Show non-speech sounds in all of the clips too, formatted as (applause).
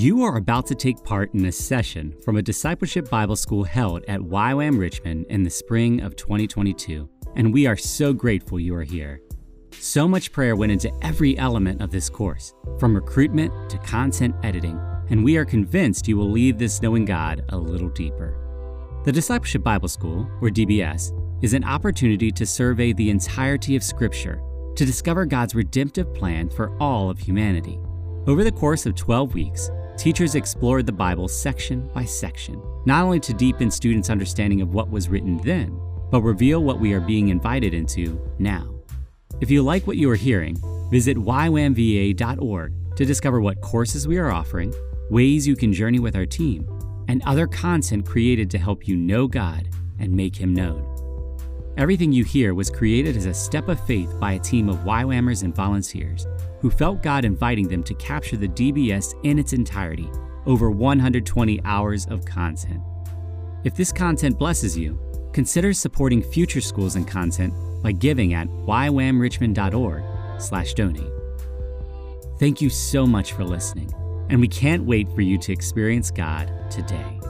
You are about to take part in a session from a discipleship Bible school held at YWAM Richmond in the spring of 2022, and we are so grateful you are here. So much prayer went into every element of this course, from recruitment to content editing, and we are convinced you will leave this knowing God a little deeper. The Discipleship Bible School, or DBS, is an opportunity to survey the entirety of Scripture to discover God's redemptive plan for all of humanity. Over the course of 12 weeks, teachers explored the Bible section by section, not only to deepen students' understanding of what was written then, but reveal what we are being invited into now. If you like what you are hearing, visit ywamva.org to discover what courses we are offering, ways you can journey with our team, and other content created to help you know God and make Him known. Everything you hear was created as a step of faith by a team of YWAMers and volunteers who felt God inviting them to capture the DBS in its entirety, over 120 hours of content. If this content blesses you, consider supporting future schools and content by giving at ywamrichmond.org/donate. Thank you so much for listening, and we can't wait for you to experience God today.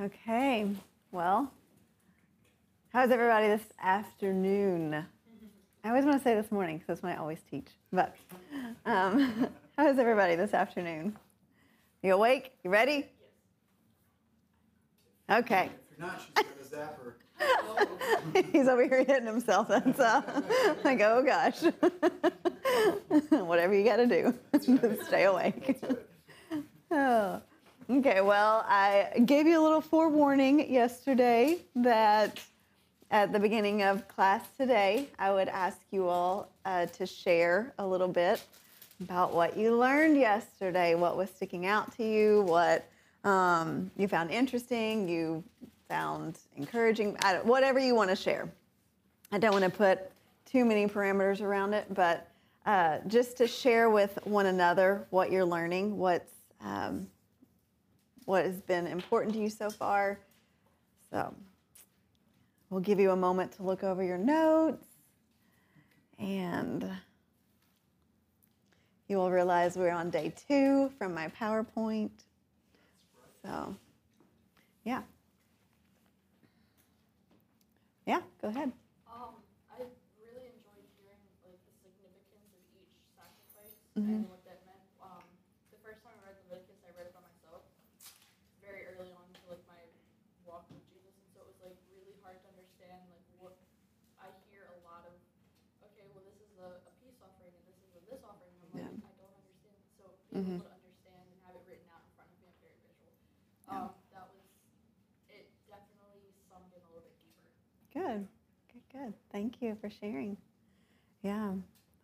Okay, well, how's everybody this afternoon? I always want to say this morning because that's when I always teach. But um, (laughs) how's everybody this afternoon? You awake? You ready? Okay. If you're not, she's got a zapper. (laughs) He's over here hitting himself. That's uh, (laughs) like, oh gosh. Whatever you got to do, Just stay awake. Oh. Okay, well, I gave you a little forewarning yesterday that at the beginning of class today, I would ask you all uh, to share a little bit about what you learned yesterday, what was sticking out to you, what um, you found interesting, you found encouraging, whatever you want to share. I don't want to put too many parameters around it, but uh, just to share with one another what you're learning, what's um, what has been important to you so far. So we'll give you a moment to look over your notes and you will realize we're on day two from my PowerPoint. So, yeah. Yeah, go ahead. Um, I really enjoyed hearing like the significance of each sacrifice Mm-hmm. and what that meant. Um, the first time I read Leviticus, I read it by myself, very early on to like my walk with Jesus, and so it was like really hard to understand like what I hear a lot of. Okay, well this is a, a peace offering and this is a this offering. And I'm like, Yeah. I don't understand. Mhm. able to understand and have it written out in front of me, I'm very visual. Um, that was it. Definitely sunk in a little bit deeper. Good. Good, good. Thank you for sharing. Yeah,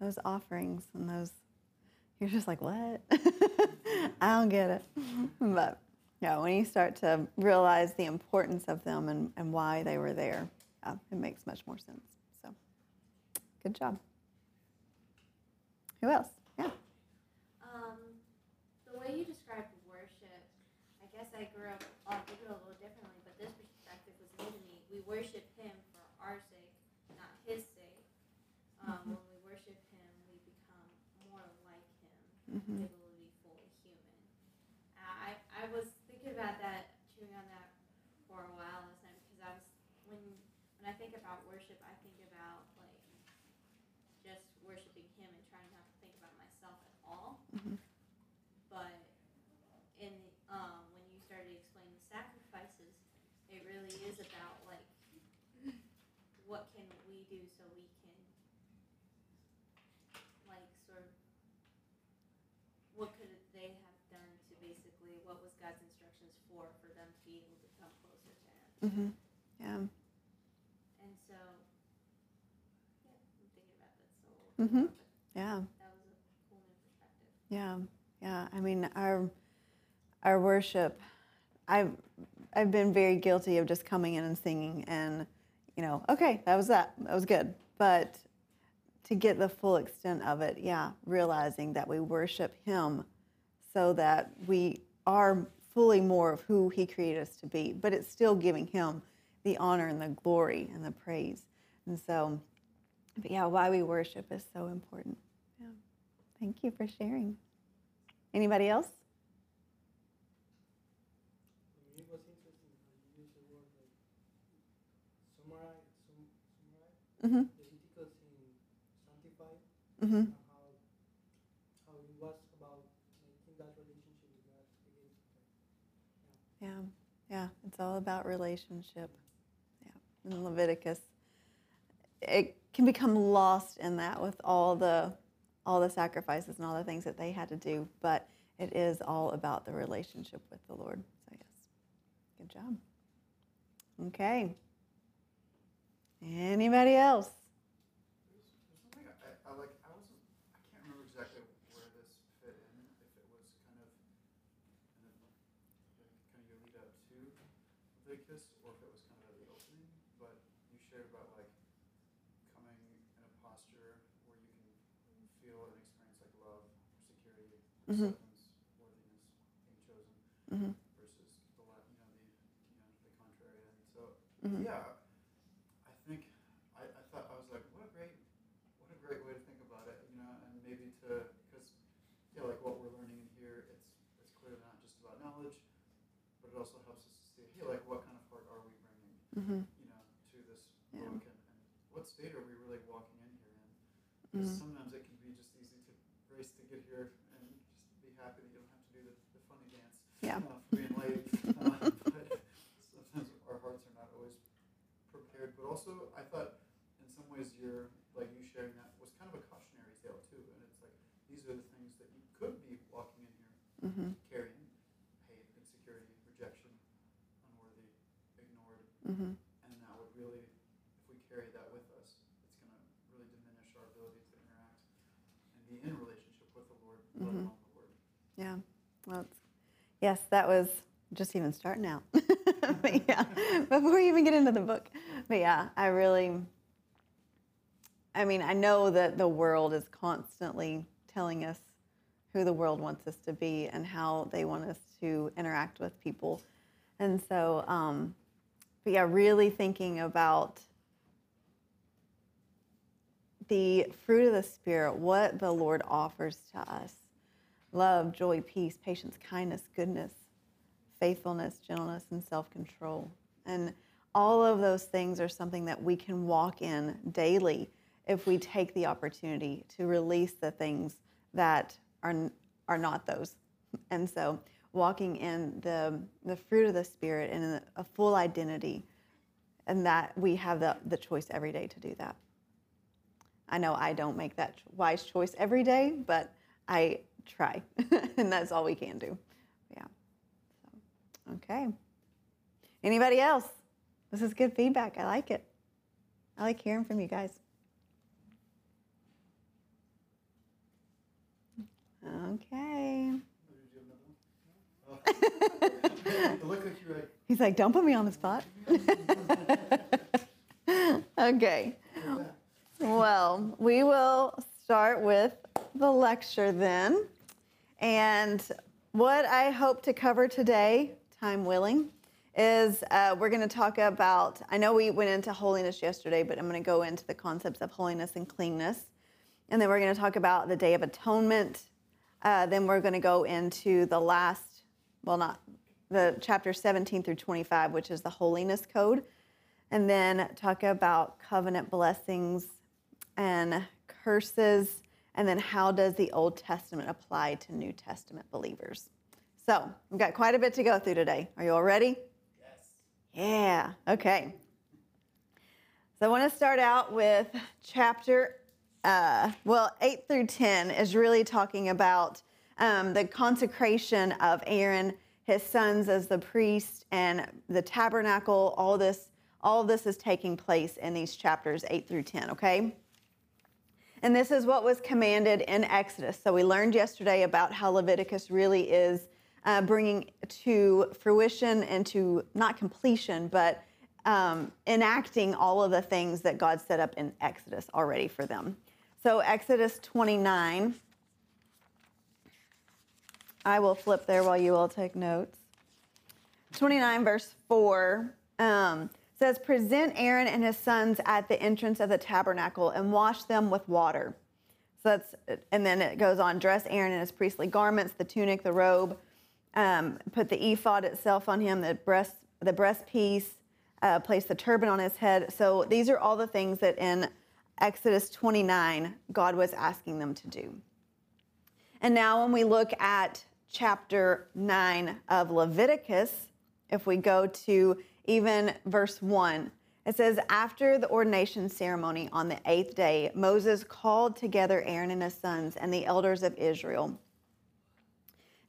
those offerings and those, you're just like, what? (laughs) I don't get it. (laughs) But yeah, when you start to realize the importance of them and, and why they were there, uh, it makes much more sense. So, good job. Who else? Way you described worship, I guess I grew up, grew a little differently, but this perspective was new to me. We worship Him for our sake, not His sake. Um, When we worship Him, we become more like Him, Mhm. able to be fully human. I, I was thinking about that, chewing on that for a while last night because I was when when I think about worship, I think about like just worshiping Him and trying not to think about myself at all. Mhm. But in um, when you started explaining the sacrifices, it really is about like what can we do so we can like sort of what could they have done to basically what was God's instructions for for them to be able to come closer to Him. Mm-hmm. Yeah. And so, yeah, I'm thinking about. Mhm. Yeah. That was a cool new perspective. Yeah, yeah. I mean, our our worship, I've I've been very guilty of just coming in and singing, and you know, okay, that was that, that was good. But to get the full extent of it, yeah, realizing that we worship Him, so that we are fully more of who He created us to be, but it's still giving Him the honor and the glory and the praise. And so, But yeah, why we worship is so important. Yeah. Thank you for sharing. Anybody else? For me, it was interesting how you use the word like summarize, sum, summarize Mm-hmm. Leviticus in sanctified, Mm-hmm. and how how it was about making that relationship with God again. Yeah, yeah, it's all about relationship. Yeah, in Leviticus, it can become lost in that with all the all the sacrifices and all the things that they had to do, but it is all about the relationship with the Lord. So yes, good job. Okay. Anybody else? There's, there's something I, I like. I wasn't. I can't remember exactly where this fit in. If it was kind of, kind of, like, kind of your lead up to Leviticus, or if it was kind of at the opening. But you shared about like coming in a posture where you can feel and experience like love, security, Mhm. worthiness, being chosen, Mm-hmm. versus the you know the you know the contrary. And so Mm-hmm. yeah, I think I, I thought I was like, what a great, what a great way to think about it, you know, and maybe to because yeah, like what we're learning in here, it's it's clearly not just about knowledge, but it also helps us to see, hey, like what kind of heart are we bringing, Mm-hmm. you know, to this Yeah. book, and, and what state are we really walking in here in? Because Mhm. sometimes it can be just easy to race to get here and just be happy that you don't have to do the, the funny dance Yeah. uh, for being late. (laughs) uh, but sometimes our hearts are not always prepared. But also, I thought in some ways you're like you sharing that was kind of a cautionary tale too. And it's like these are the things that you could be walking in here Mm-hmm. carrying: hate, insecurity, rejection, unworthy, ignored. Mm-hmm. And that would really, if we carry that with us, it's going to really diminish our ability to interact and be in relationship with the Lord, let Mhm. alone the Word. Yeah. Well, it's, yes, that was just even starting out. (laughs) but yeah, before you even get into the book. But yeah, I really, I mean, I know that the world is constantly telling us who the world wants us to be and how they want us to interact with people. And so, um, but yeah, really thinking about the fruit of the Spirit, what the Lord offers to us love, joy, peace, patience, kindness, goodness, faithfulness, gentleness, and self control. And all of those things are something that we can walk in daily if we take the opportunity to release the things that are, are not those. (laughs) And so, walking in the, the fruit of the Spirit and a full identity, and that we have the, the choice every day to do that. I know I don't make that wise choice every day, but I try, (laughs) and that's all we can do. Yeah. So, okay. Anybody else? This is good feedback. I like it. I like hearing from you guys. Okay. (laughs) He's like, don't put me on the spot. (laughs) okay. Well, we will start with the lecture then. And what I hope to cover today, time willing, is uh, we're going to talk about. I know we went into holiness yesterday, but I'm going to go into the concepts of holiness and cleanness. And then we're going to talk about the Day of Atonement. Uh, then we're going to go into the last, well, not the chapter 17 through 25, which is the holiness code. And then talk about covenant blessings and curses. And then how does the Old Testament apply to New Testament believers? So we've got quite a bit to go through today. Are you all ready? yes. Yeah, okay. So I want to start out with chapter, uh, well, 8 through 10 is really talking about um, the consecration of Aaron, his sons as the priest, and the tabernacle. All this, all this is taking place in these chapters 8 through 10, okay? And this is what was commanded in Exodus. So we learned yesterday about how Leviticus really is uh, bringing to fruition and to not completion, but um, enacting all of the things that God set up in Exodus already for them. So Exodus 29. I will flip there while you all take notes. 29 verse 4 um, says, Present Aaron and his sons at the entrance of the tabernacle and wash them with water. So that's, and then it goes on dress Aaron in his priestly garments, the tunic, the robe, um, put the ephod itself on him, the breast, the breastpiece, uh, place the turban on his head. So these are all the things that in Exodus 29, God was asking them to do. And now, when we look at chapter 9 of Leviticus, if we go to even verse 1, it says, After the ordination ceremony on the eighth day, Moses called together Aaron and his sons and the elders of Israel.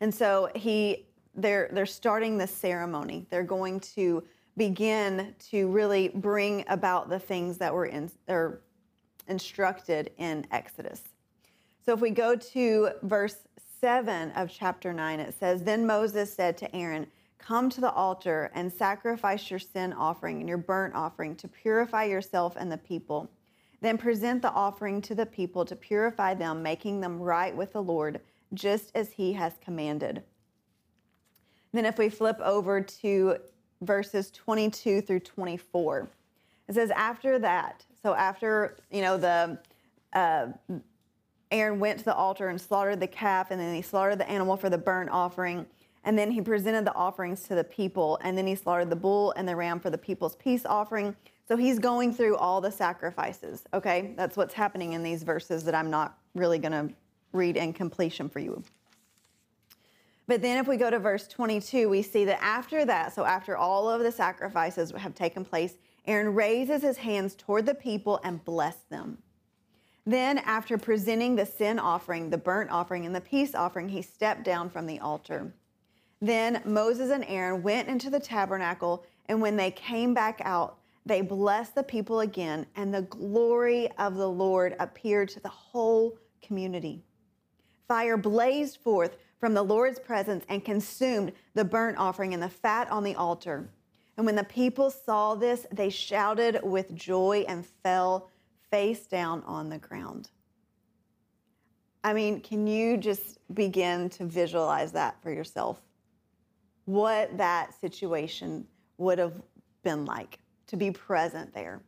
And so he they're they're starting this ceremony. They're going to begin to really bring about the things that were in or instructed in Exodus. So if we go to verse 7 of chapter 9, it says, Then Moses said to Aaron, Come to the altar and sacrifice your sin offering and your burnt offering to purify yourself and the people. Then present the offering to the people to purify them, making them right with the Lord, just as he has commanded. Then, if we flip over to verses 22 through 24, it says, After that, so after, you know, the uh, Aaron went to the altar and slaughtered the calf, and then he slaughtered the animal for the burnt offering. And then he presented the offerings to the people, and then he slaughtered the bull and the ram for the people's peace offering. So he's going through all the sacrifices, okay? That's what's happening in these verses that I'm not really going to read in completion for you. But then if we go to verse 22, we see that after that, so after all of the sacrifices have taken place, Aaron raises his hands toward the people and bless them. Then, after presenting the sin offering, the burnt offering, and the peace offering, he stepped down from the altar. Then Moses and Aaron went into the tabernacle, and when they came back out, they blessed the people again, and the glory of the Lord appeared to the whole community. Fire blazed forth from the Lord's presence and consumed the burnt offering and the fat on the altar. And when the people saw this, they shouted with joy and fell face down on the ground. I mean, can you just begin to visualize that for yourself? What that situation would have been like to be present there.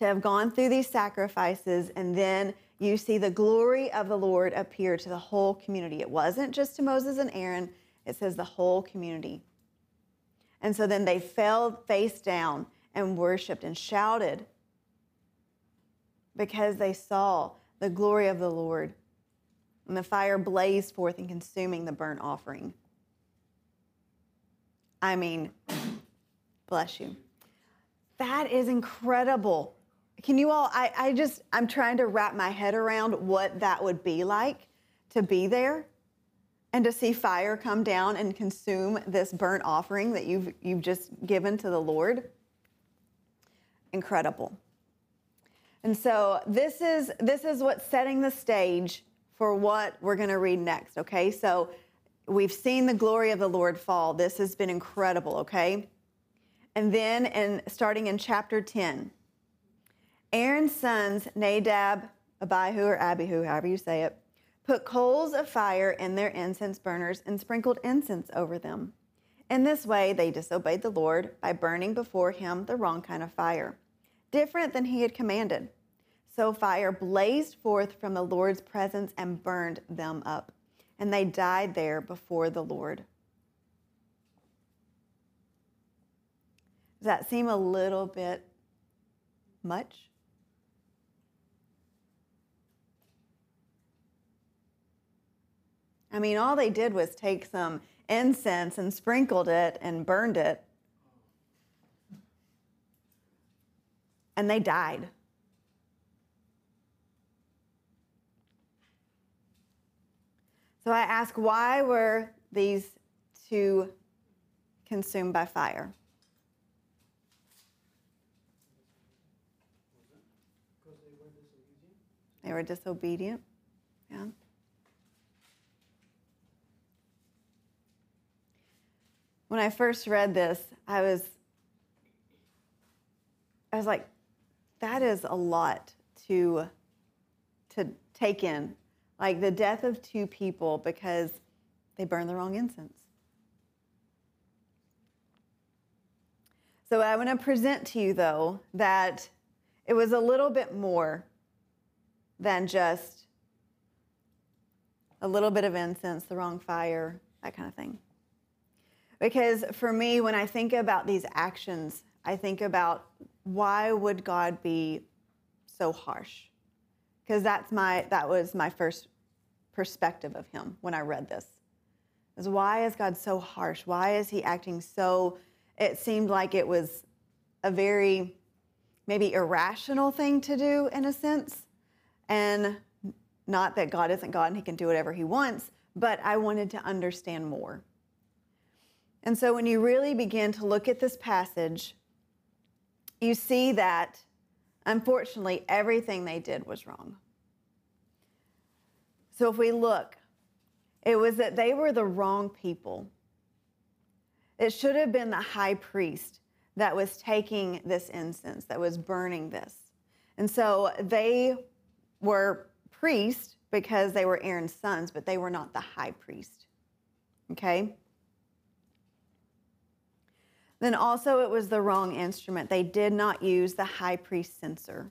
To have gone through these sacrifices and then you see the glory of the Lord appear to the whole community. It wasn't just to Moses and Aaron, it says the whole community. And so then they fell face down and worshiped and shouted because they saw the glory of the Lord. And the fire blazed forth and consuming the burnt offering. I mean, bless you. That is incredible. Can you all, I, I just, I'm trying to wrap my head around what that would be like to be there and to see fire come down and consume this burnt offering that you've, you've just given to the Lord. Incredible. And so this is this is what's setting the stage for what we're going to read next, okay? So we've seen the glory of the Lord fall. This has been incredible, okay? And then in starting in chapter 10, Aaron's sons, Nadab, Abihu or Abihu, however you say it, put coals of fire in their incense burners and sprinkled incense over them. In this way, they disobeyed the Lord by burning before him the wrong kind of fire, different than he had commanded. So fire blazed forth from the Lord's presence and burned them up, and they died there before the Lord. Does that seem a little bit much? I mean, all they did was take some incense and sprinkled it and burned it, and they died. So I ask, why were these two consumed by fire? Because they were disobedient. They were disobedient. Yeah. When I first read this, I was I was like, that is a lot to to take in like the death of two people because they burned the wrong incense. So I want to present to you, though, that it was a little bit more than just a little bit of incense, the wrong fire, that kind of thing. Because for me, when I think about these actions, I think about why would God be so harsh? Because that's my that was my first perspective of him when I read this. Is why is God so harsh? Why is he acting so it seemed like it was a very maybe irrational thing to do in a sense. And not that God isn't God and he can do whatever he wants, but I wanted to understand more. And so when you really begin to look at this passage, you see that unfortunately everything they did was wrong. So if we look, it was that they were the wrong people. It should have been the high priest that was taking this incense, that was burning this. And so they were priests because they were Aaron's sons, but they were not the high priest. Okay? Then also, it was the wrong instrument. They did not use the high priest censer.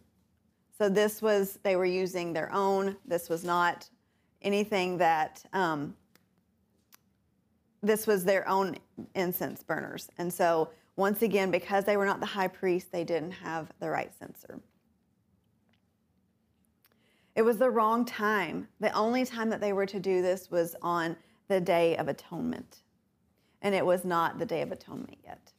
So this was, they were using their own. This was not anything that, um, this was their own incense burners. And so, once again, because they were not the high priest, they didn't have the right censer. It was the wrong time. The only time that they were to do this was on the Day of Atonement. And it was not the Day of Atonement yet.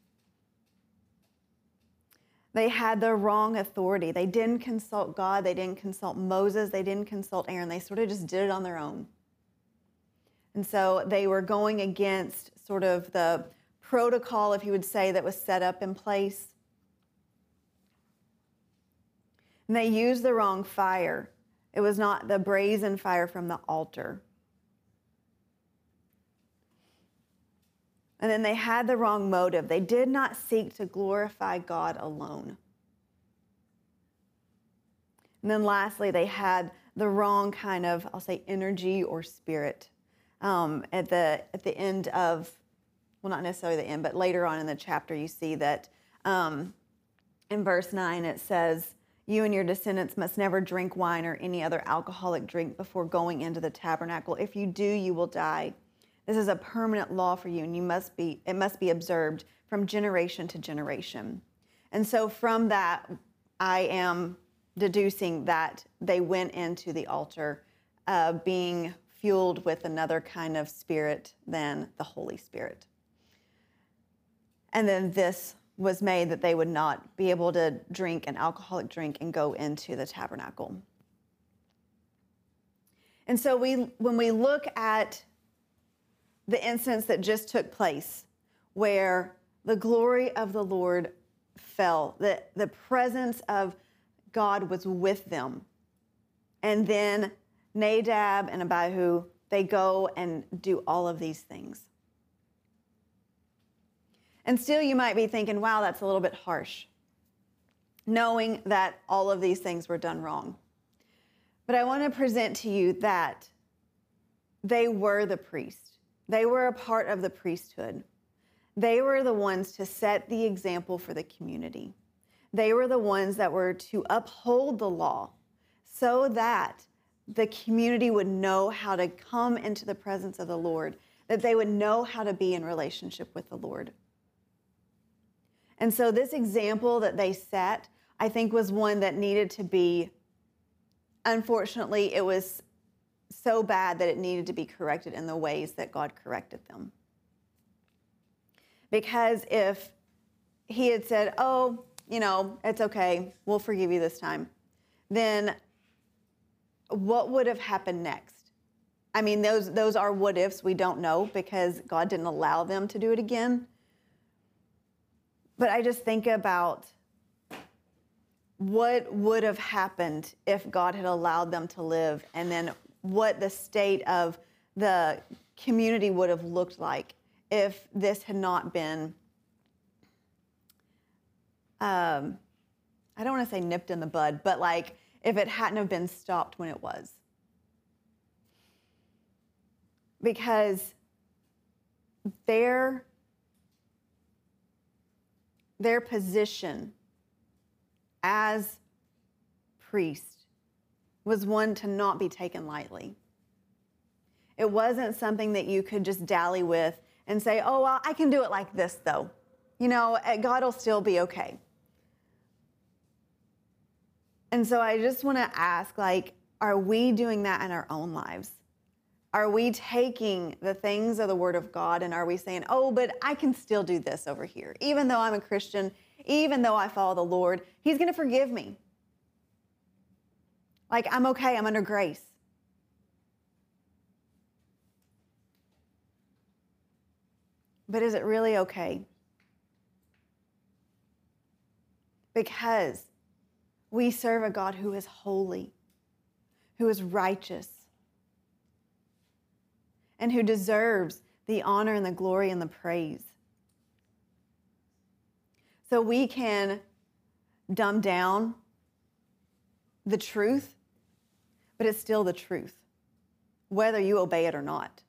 They had the wrong authority. They didn't consult God. They didn't consult Moses. They didn't consult Aaron. They sort of just did it on their own. And so they were going against sort of the protocol, if you would say, that was set up in place. And they used the wrong fire. It was not the brazen fire from the altar. And then they had the wrong motive. They did not seek to glorify God alone. And then lastly, they had the wrong kind of, I'll say, energy or spirit. Um, at, the, at the end of, well, not necessarily the end, but later on in the chapter, you see that um, in verse 9 it says, You and your descendants must never drink wine or any other alcoholic drink before going into the tabernacle. If you do, you will die. This is a permanent law for you, and you must be, it must be observed from generation to generation. And so from that, I am deducing that they went into the altar uh, being fueled with another kind of spirit than the Holy Spirit. And then this was made that they would not be able to drink an alcoholic drink and go into the tabernacle. And so we when we look at the instance that just took place where the glory of the Lord fell, the, the presence of God was with them. And then Nadab and Abihu, they go and do all of these things. And still, you might be thinking, wow, that's a little bit harsh, knowing that all of these things were done wrong. But I want to present to you that they were the priests. They were a part of the priesthood. They were the ones to set the example for the community. They were the ones that were to uphold the law so that the community would know how to come into the presence of the Lord, that they would know how to be in relationship with the Lord. And so, this example that they set, I think, was one that needed to be, unfortunately, it was so bad that it needed to be corrected in the ways that God corrected them. Because if he had said, Oh, you know, it's okay, we'll forgive you this time, then what would have happened next? I mean, those, those are what ifs. We don't know because God didn't allow them to do it again. But I just think about what would have happened if God had allowed them to live and then what the state of the community would have looked like if this had not been, um, I don't want to say nipped in the bud, but like if it hadn't have been stopped when it was. Because their their position as priest was one to not be taken lightly. It wasn't something that you could just dally with and say, oh, well, I can do it like this, though. You know, eh, God will still be okay. And so I just want to ask, like, are we doing that in our own lives? Are we taking the things of the Word of God and are we saying, oh, but I can still do this over here? Even though I'm a Christian, even though I follow the Lord, He's going to forgive me. Like, I'm okay, I'm under grace. But is it really okay? Because we serve a God who is holy, who is righteous, and who deserves the honor and the glory and the praise. So we can dumb down the truth, but it's still the truth, whether you obey it or not.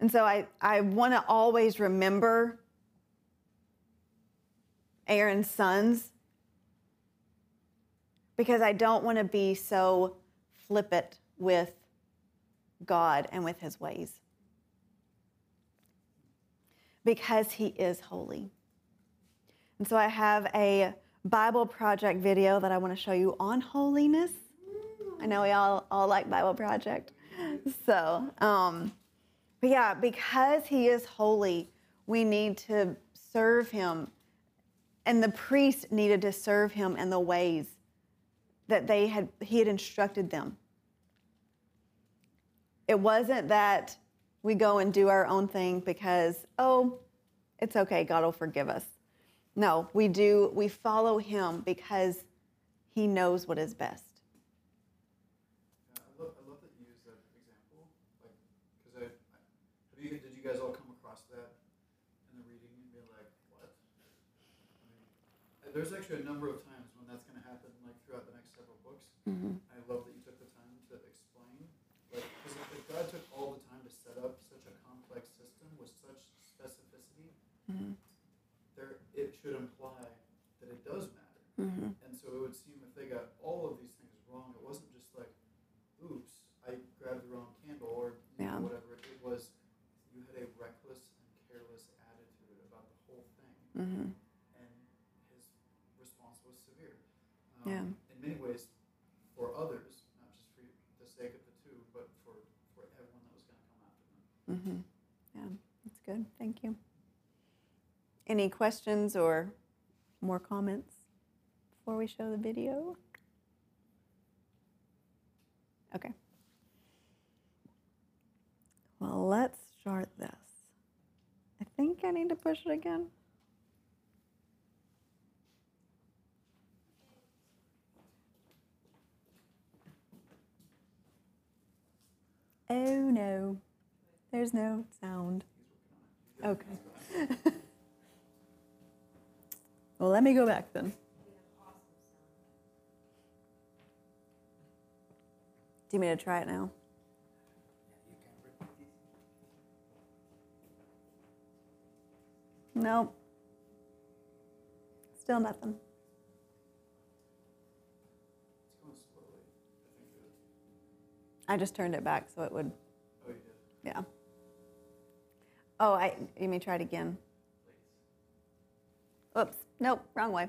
And so I, I want to always remember Aaron's sons because I don't want to be so flippant with God and with his ways. Because he is holy. And so I have a Bible project video that I want to show you on holiness. I know we all, all like Bible project. So, um, but yeah, because he is holy, we need to serve him. And the priest needed to serve him in the ways that they had he had instructed them. It wasn't that we go and do our own thing because, oh, it's okay, God will forgive us. No, we do, we follow him because he knows what is best. Yeah, I love, I love that you use that example, like, because I, you, did you guys all come across that in the reading and be like, what? I mean, there's actually a number of times when that's going to happen, like throughout the next several books. Mm-hmm. I love that you took the time to explain, like, because if, if God took all the time to set up such a complex system with such specificity, Mm-hmm. there it should imply that it does matter. Mm-hmm. And so it would seem if they got all of these things wrong, it wasn't just like, oops, I grabbed the wrong candle or know, Yeah. whatever. It was you had a reckless and careless attitude about the whole thing, Mm-hmm. and his response was severe. Yeah. Um, In many ways, for others, not just for the sake of the two, but for for everyone that was going to come after them. Mm-hmm. Yeah, that's good. Thank you. Any questions or more comments before we show the video? Okay. Well, let's start this. I think I need to push it again. Oh no, there's no sound. Okay. (laughs) well, let me go back then. Do you mean to try it now? Nope. Still nothing. I. Just turned it back so it would, Oh, you did. yeah. Oh, I, you may try it again. Oops, nope, wrong way.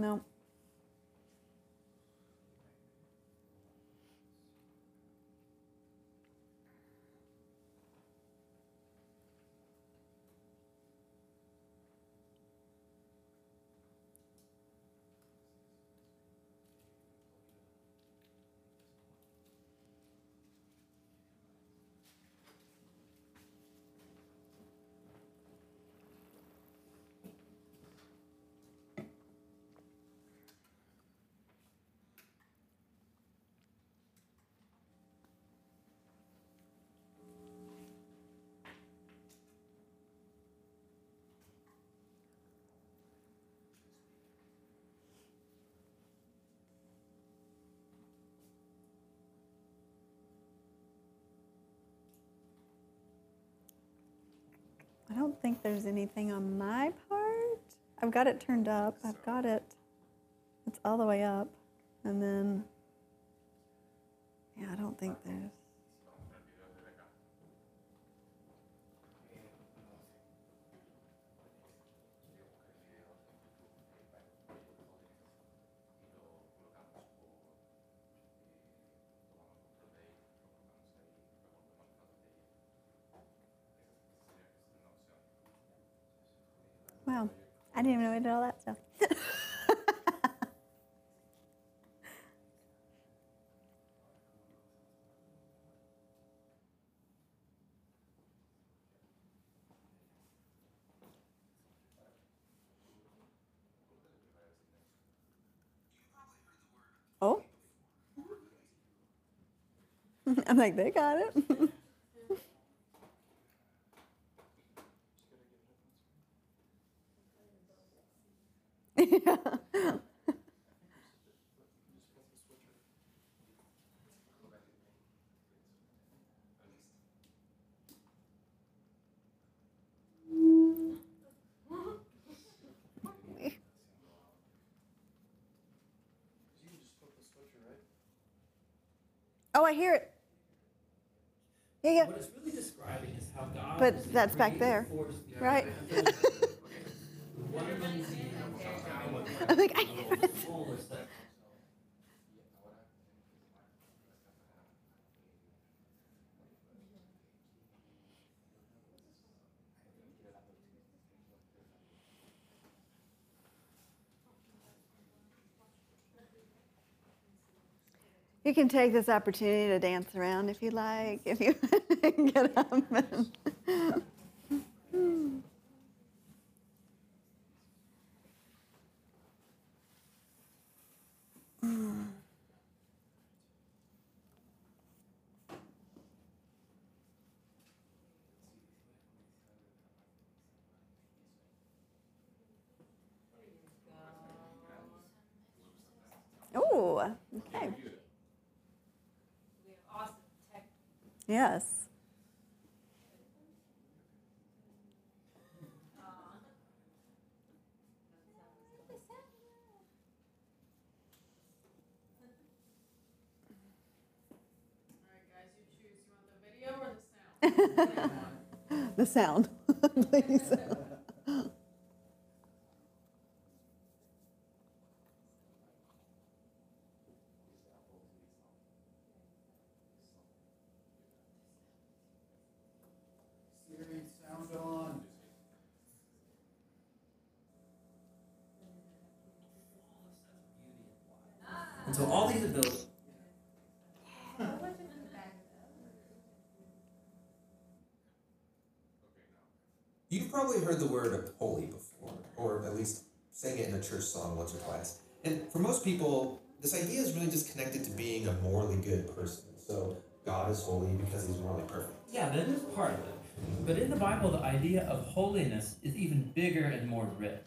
Nope. I don't think there's anything on my part. I've got it turned up. I've got it. It's all the way up. And then, yeah, I don't think there's. I didn't even know I did all that stuff. (laughs) oh. (laughs) I'm like, they got it. (laughs) Oh, I hear it. Yeah, yeah. What it's really describing is how God. But that's back there, force right? behind (laughs) the One of them is the I'm like, (laughs) I hear it. You can take this opportunity to dance around if you like, if you (laughs) get up. And oh, okay. We have awesome tech. Yes. All right, guys, you choose. You want the video or the sound? (laughs) The sound, (laughs) please. Siri, sound on. And so all these abilities. You've heard the word holy before, or at least sang it in a church song once or twice. And for most people, this idea is really just connected to being a morally good person. So God is holy because he's morally perfect. Yeah, that is part of it. But in the Bible, the idea of holiness is even bigger and more rich.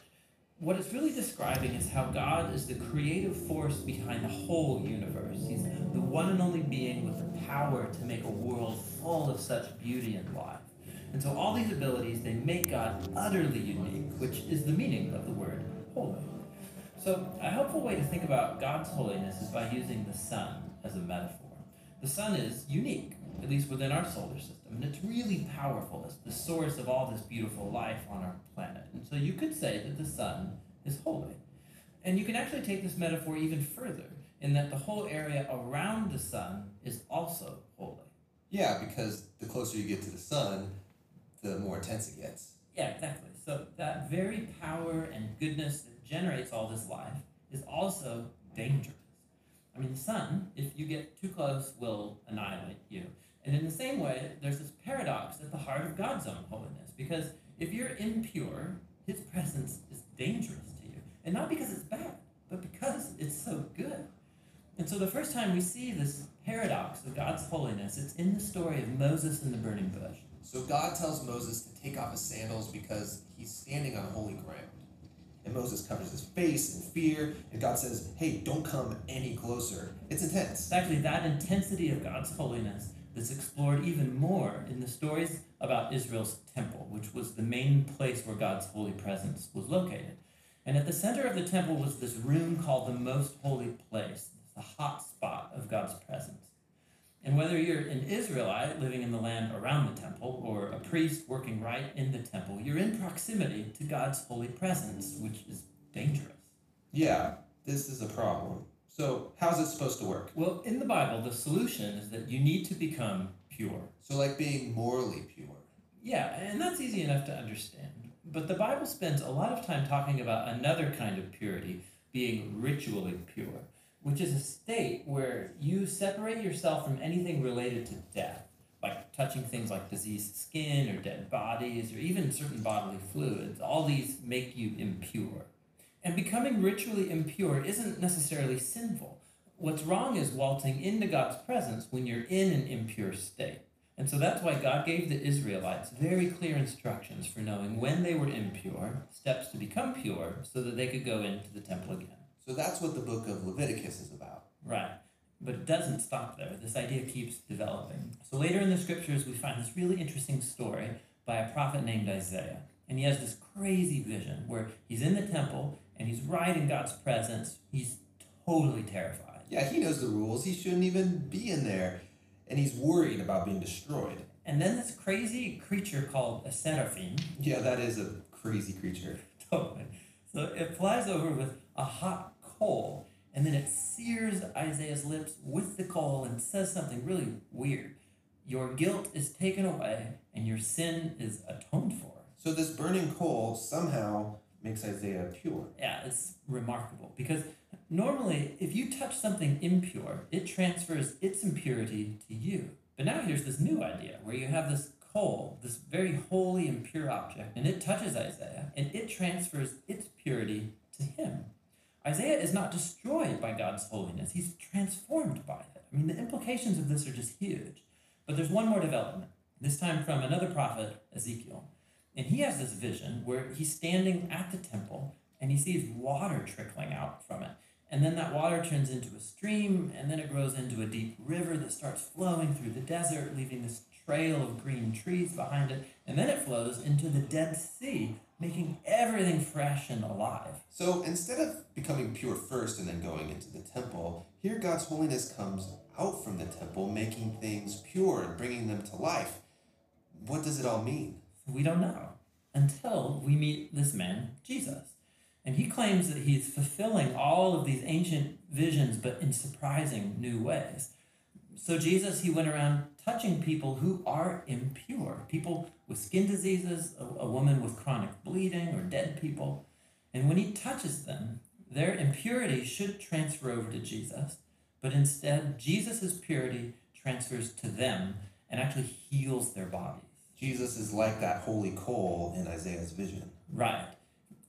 What it's really describing is how God is the creative force behind the whole universe. He's the one and only being with the power to make a world full of such beauty and life. And so all these abilities, they make God utterly unique, which is the meaning of the word holy. So a helpful way to think about God's holiness is by using the sun as a metaphor. The sun is unique, at least within our solar system, and it's really powerful. It's the source of all this beautiful life on our planet. And so you could say that the sun is holy. And you can actually take this metaphor even further, in that the whole area around the sun is also holy. Yeah, because the closer you get to the sun, the more intense it gets. Yeah, exactly. So that very power and goodness that generates all this life is also dangerous. I mean, the sun, if you get too close, will annihilate you. And in the same way, there's this paradox at the heart of God's own holiness. Because if you're impure, his presence is dangerous to you. And not because it's bad, but because it's so good. And so the first time we see this paradox of God's holiness, it's in the story of Moses and the burning bush. So God tells Moses to take off his sandals because he's standing on holy ground. And Moses covers his face in fear, and God says, Hey, don't come any closer. It's intense. It's actually that intensity of God's holiness that's explored even more in the stories about Israel's temple, which was the main place where God's holy presence was located. And at the center of the temple was this room called the Most Holy Place, the hot spot of God's presence. And whether you're an Israelite living in the land around the temple or a priest working right in the temple, you're in proximity to God's holy presence, which is dangerous. Yeah, this is a problem. So, how's it supposed to work? Well, in the Bible, the solution is that you need to become pure. So, like being morally pure. Yeah, and that's easy enough to understand. But the Bible spends a lot of time talking about another kind of purity, being ritually pure, which is a state where you separate yourself from anything related to death, like touching things like diseased skin or dead bodies or even certain bodily fluids. All these make you impure. And becoming ritually impure isn't necessarily sinful. What's wrong is waltzing into God's presence when you're in an impure state. And so that's why God gave the Israelites very clear instructions for knowing when they were impure, steps to become pure, so that they could go into the temple again. So, that's what the book of Leviticus is about. Right. But it doesn't stop there. This idea keeps developing. So later in the scriptures, we find this really interesting story by a prophet named Isaiah. And he has this crazy vision where he's in the temple and he's right in God's presence. He's totally terrified. Yeah, he knows the rules. He shouldn't even be in there. And he's worried about being destroyed. And then this crazy creature called a seraphim Yeah, that is a crazy creature. (laughs) Totally. So it flies over with a hot coal, and then it sears Isaiah's lips with the coal and says something really weird. Your guilt is taken away, and your sin is atoned for. So, this burning coal somehow makes Isaiah pure. Yeah, it's remarkable because normally, if you touch something impure, it transfers its impurity to you. But now here's this new idea where you have this coal, this very holy and pure object, and it touches Isaiah, and it transfers its purity to him. Isaiah is not destroyed by God's holiness, he's transformed by it. I mean, the implications of this are just huge. But there's one more development, this time from another prophet, Ezekiel. And he has this vision where he's standing at the temple and he sees water trickling out from it. And then that water turns into a stream, and then it grows into a deep river that starts flowing through the desert, leaving this trail of green trees behind it. And then it flows into the Dead Sea, making everything fresh and alive. So, instead of becoming pure first and then going into the temple, here God's holiness comes out from the temple, making things pure and bringing them to life. What does it all mean? We don't know until we meet this man, Jesus. And he claims that he's fulfilling all of these ancient visions, but in surprising new ways. So, Jesus, he went around touching people who are impure people with skin diseases, a, a woman with chronic bleeding, or dead people. And when he touches them, their impurity should transfer over to Jesus, but instead, Jesus' purity transfers to them and actually heals their bodies. Jesus is like that holy coal in Isaiah's vision. Right.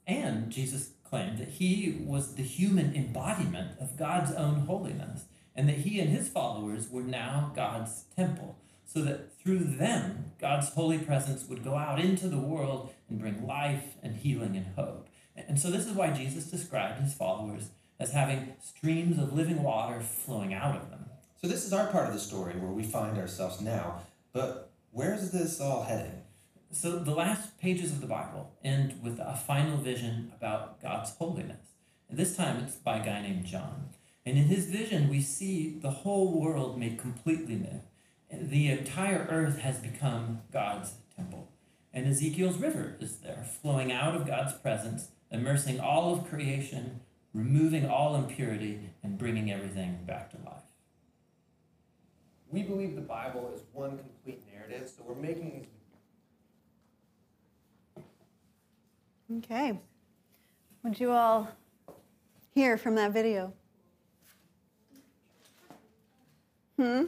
And Jesus claimed that he was the human embodiment of God's own holiness, and that he and his followers were now God's temple, so that through them, God's holy presence would go out into the world and bring life and healing and hope. And so, this is why Jesus described his followers as having streams of living water flowing out of them. So, this is our part of the story where we find ourselves now. But where's this all heading? So the last pages of the Bible end with a final vision about God's holiness. And this time it's by a guy named John. And in his vision, we see the whole world made completely new. The entire earth has become God's temple. And Ezekiel's river is there, flowing out of God's presence, immersing all of creation, removing all impurity, and bringing everything back to life. We believe the Bible is one complete narrative, so we're making these Okay. What'd you all hear from that video? Hmm?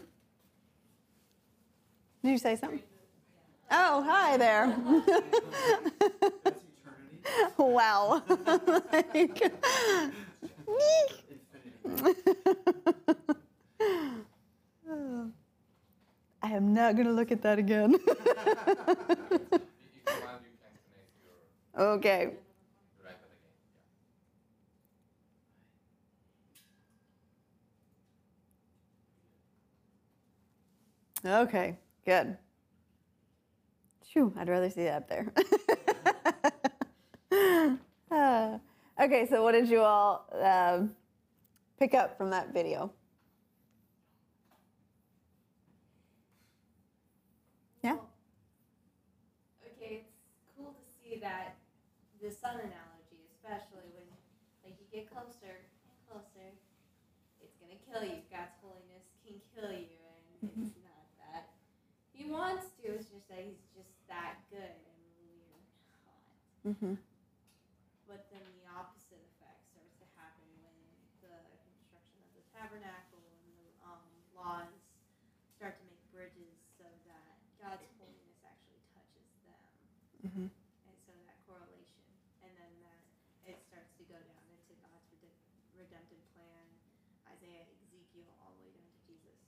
Did you say something? Oh, hi there. (laughs) Wow. (laughs) I am not going to look at that again. (laughs) okay. Okay, good. Phew, I'd rather see that up there. (laughs) Uh, okay, so what did you all um pick up from that video? Yeah. Okay, it's cool to see that the sun analogy, especially when like you get closer and closer, it's gonna kill you. God's holiness can kill you, and it's not that He wants to. It's just that He's just that good, and we're not. Mm-hmm. But then the opposite effect starts to happen when the construction of the tabernacle and the um, laws start to make bridges so that God's holiness actually touches them. Mhm. And so that correlation, and then that it starts to go down into God's redemptive plan, Isaiah, Ezekiel, all the way down to Jesus.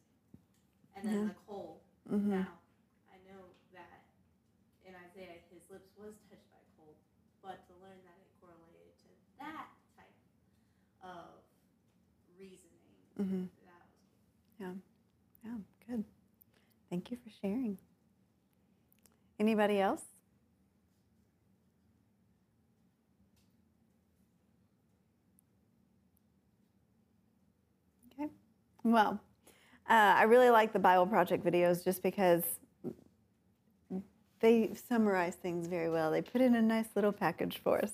And then Yeah. the coal. Mm-hmm. Now, I know that in Isaiah, his lips was touched by coal, but to learn that it correlated to that type of reasoning, Mm-hmm. was Yeah, good. Thank you for sharing. Anybody else? Okay. Well, uh, I really like the Bible Project videos just because they summarize things very well. They put in a nice little package for us.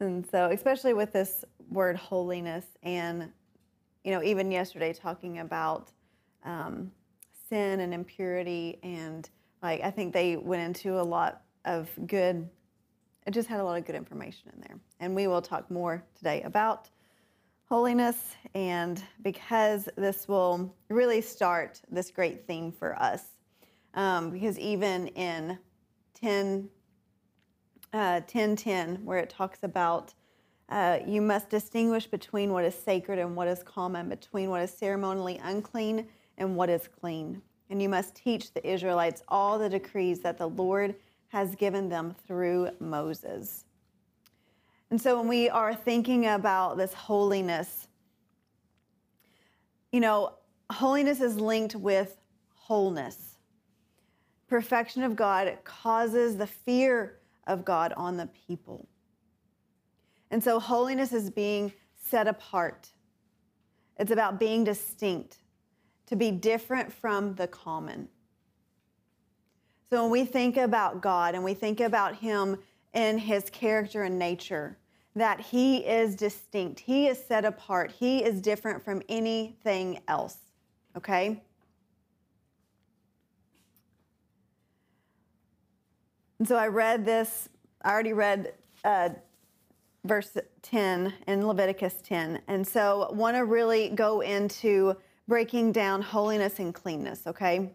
And so, especially with this word holiness, and, you know, even yesterday talking about um, sin and impurity, and like, I think they went into a lot of good, it just had a lot of good information in there. And we will talk more today about holiness, and because this will really start this great theme for us. Um, because even in 10, uh, 1010, where it talks about uh, you must distinguish between what is sacred and what is common, between what is ceremonially unclean and what is clean. And you must teach the Israelites all the decrees that the Lord has given them through Moses. And so when we are thinking about this holiness, you know, holiness is linked with wholeness. Perfection of God causes the fear of God on the people. And so holiness is being set apart. It's about being distinct, to be different from the common. So when we think about God and we think about Him in His character and nature, that He is distinct, He is set apart, He is different from anything else. Okay? And so I read this, I already read uh, verse 10 in Leviticus 10. And so want to really go into breaking down holiness and cleanness, okay?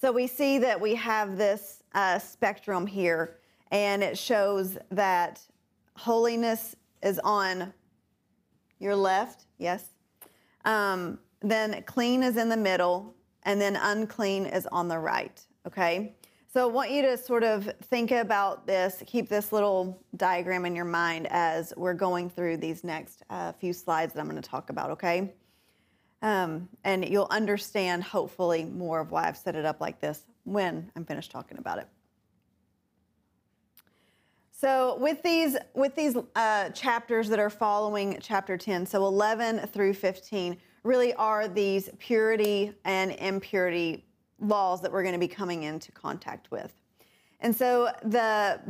So we see that we have this uh, spectrum here, and it shows that holiness is on your left, yes. Um, then clean is in the middle, and then unclean is on the right, okay? So I want you to sort of think about this, keep this little diagram in your mind as we're going through these next uh, few slides that I'm going to talk about, okay? Um, and you'll understand, hopefully, more of why I've set it up like this when I'm finished talking about it. So with these with these uh, chapters that are following chapter 10, so 11 through 15, really are these purity and impurity laws that we're going to be coming into contact with. And so the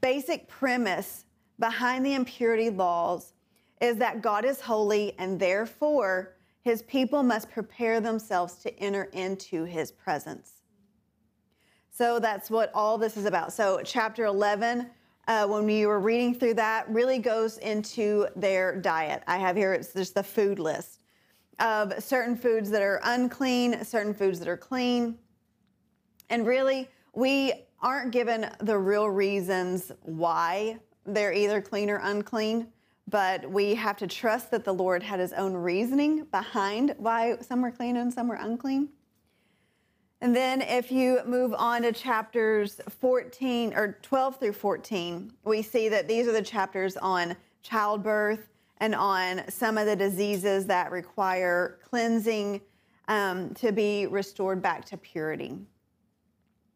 basic premise behind the impurity laws is that God is holy and therefore his people must prepare themselves to enter into his presence. So that's what all this is about. So, chapter 11, uh, when we were reading through that, really goes into their diet. I have here, it's just the food list of certain foods that are unclean, certain foods that are clean. And really, we aren't given the real reasons why they're either clean or unclean, but we have to trust that the Lord had his own reasoning behind why some were clean and some were unclean. And then if you move on to chapters 14 or 12 through 14, we see that these are the chapters on childbirth and on some of the diseases that require cleansing um, to be restored back to purity.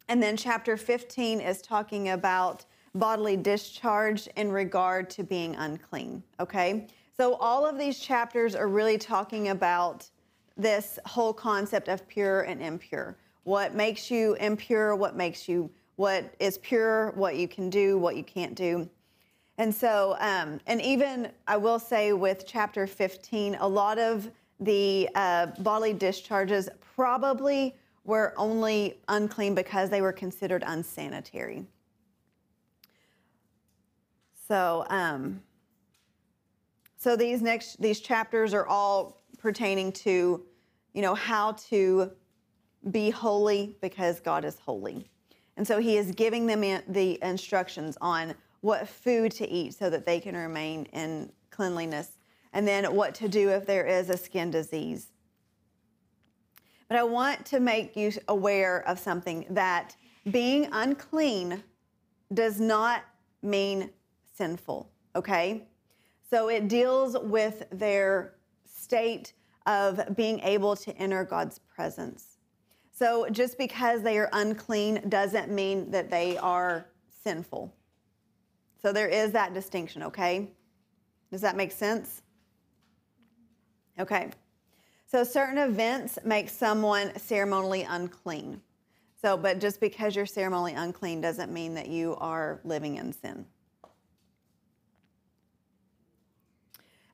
And then chapter 15 is talking about bodily discharge in regard to being unclean. Okay? So all of these chapters are really talking about this whole concept of pure and impure. What makes you impure, what makes you, what is pure, what you can do, what you can't do. And so, um, and even I will say with chapter 15, a lot of the uh, bodily discharges probably were only unclean because they were considered unsanitary. So, um, so these next these chapters are all pertaining to, you know, how to be holy because God is holy, and so He is giving them the instructions on what food to eat so that they can remain in cleanliness, and then what to do if there is a skin disease. But I want to make you aware of something that being unclean does not mean sinful, okay? So it deals with their state of being able to enter God's presence. So just because they are unclean doesn't mean that they are sinful. So there is that distinction, okay? Does that make sense? Okay. So certain events make someone ceremonially unclean. So, but just because you're ceremonially unclean doesn't mean that you are living in sin.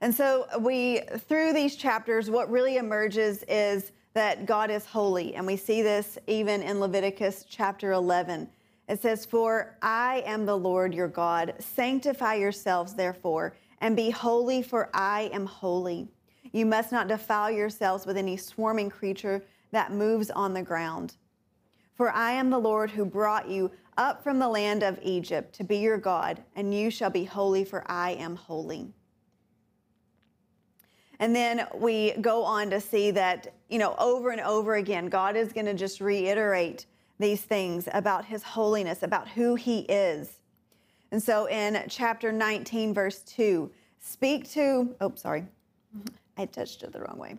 And so we through these chapters what really emerges is that God is holy and we see this even in Leviticus chapter 11. It says, For I am the Lord your God. Sanctify yourselves, therefore, and be holy, for I am holy. You must not defile yourselves with any swarming creature that moves on the ground. For I am the Lord who brought you up from the land of Egypt to be your God, and you shall be holy, for I am holy. And then we go on to see that, you know, over and over again, God is going to just reiterate these things about his holiness, about who he is. And so in chapter 19, verse 2, speak to, oh, sorry, I touched it the wrong way.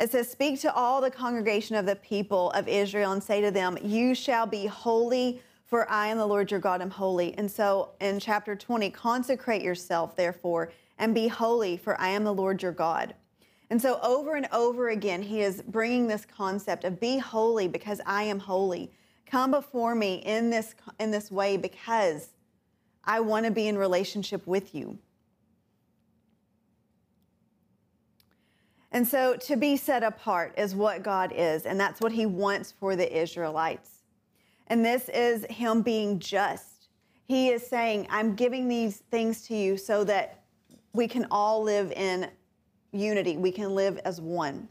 It says, Speak to all the congregation of the people of Israel and say to them, You shall be holy, for I am the Lord your God, am holy. And so in chapter 20, consecrate yourself, therefore, and be holy, for I am the Lord your God. And so over and over again, he is bringing this concept of be holy because I am holy. Come before me in this, in this way because I want to be in relationship with you. And so to be set apart is what God is, and that's what he wants for the Israelites. And this is him being just. He is saying, I'm giving these things to you so that we can all live in unity. We can live as one.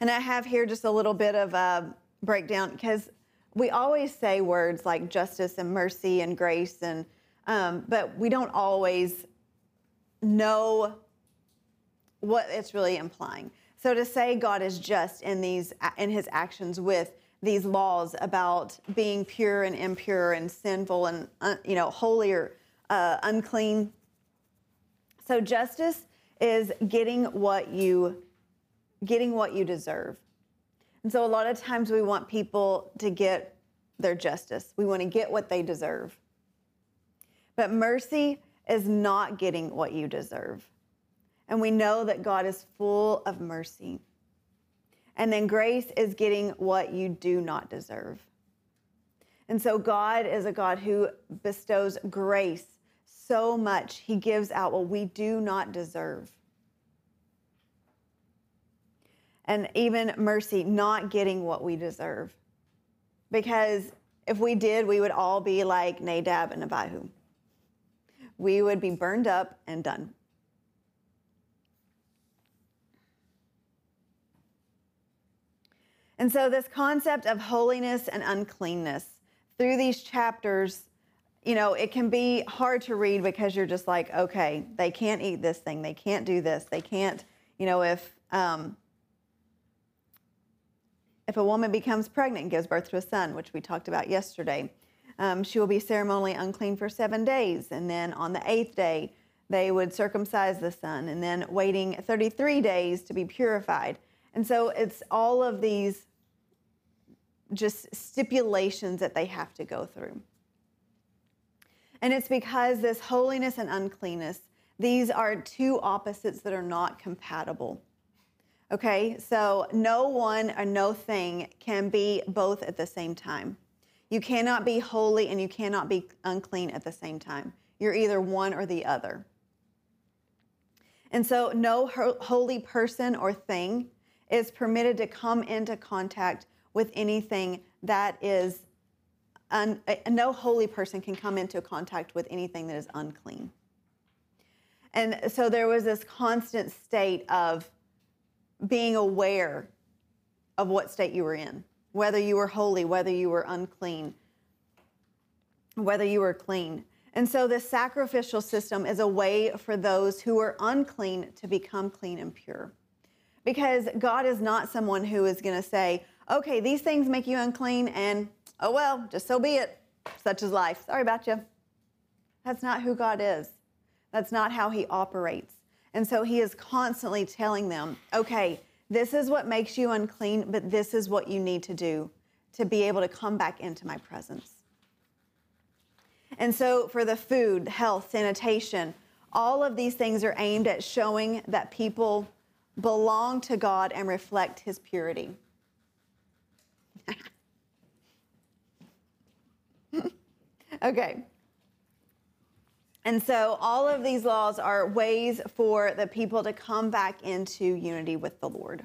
And I have here just a little bit of a breakdown because we always say words like justice and mercy and grace, and um, but we don't always know what it's really implying. So to say God is just in these in His actions with these laws about being pure and impure and sinful and uh, you know holy or uh, unclean. So justice is getting what you getting what you deserve. And so a lot of times we want people to get their justice. We want to get what they deserve. But mercy is not getting what you deserve. And we know that God is full of mercy. And then grace is getting what you do not deserve. And so God is a God who bestows grace so much. He gives out what we do not deserve. And even mercy, not getting what we deserve. Because if we did, we would all be like Nadab and Abihu. We would be burned up and done. And so, this concept of holiness and uncleanness through these chapters, you know, it can be hard to read because you're just like, okay, they can't eat this thing, they can't do this, they can't, you know, if um, if a woman becomes pregnant and gives birth to a son, which we talked about yesterday, um, she will be ceremonially unclean for seven days, and then on the eighth day they would circumcise the son, and then waiting 33 days to be purified. And so it's all of these just stipulations that they have to go through. And it's because this holiness and uncleanness, these are two opposites that are not compatible. Okay, so no one or no thing can be both at the same time. You cannot be holy and you cannot be unclean at the same time. You're either one or the other. And so, no holy person or thing is permitted to come into contact with anything that is un, uh, no holy person can come into contact with anything that is unclean. And so there was this constant state of being aware of what state you were in, whether you were holy, whether you were unclean, whether you were clean. And so this sacrificial system is a way for those who are unclean to become clean and pure. Because God is not someone who is going to say, okay, these things make you unclean, and oh well, just so be it. Such is life. Sorry about you. That's not who God is. That's not how He operates. And so He is constantly telling them, okay, this is what makes you unclean, but this is what you need to do to be able to come back into my presence. And so for the food, health, sanitation, all of these things are aimed at showing that people belong to God and reflect His purity. Okay. And so all of these laws are ways for the people to come back into unity with the Lord.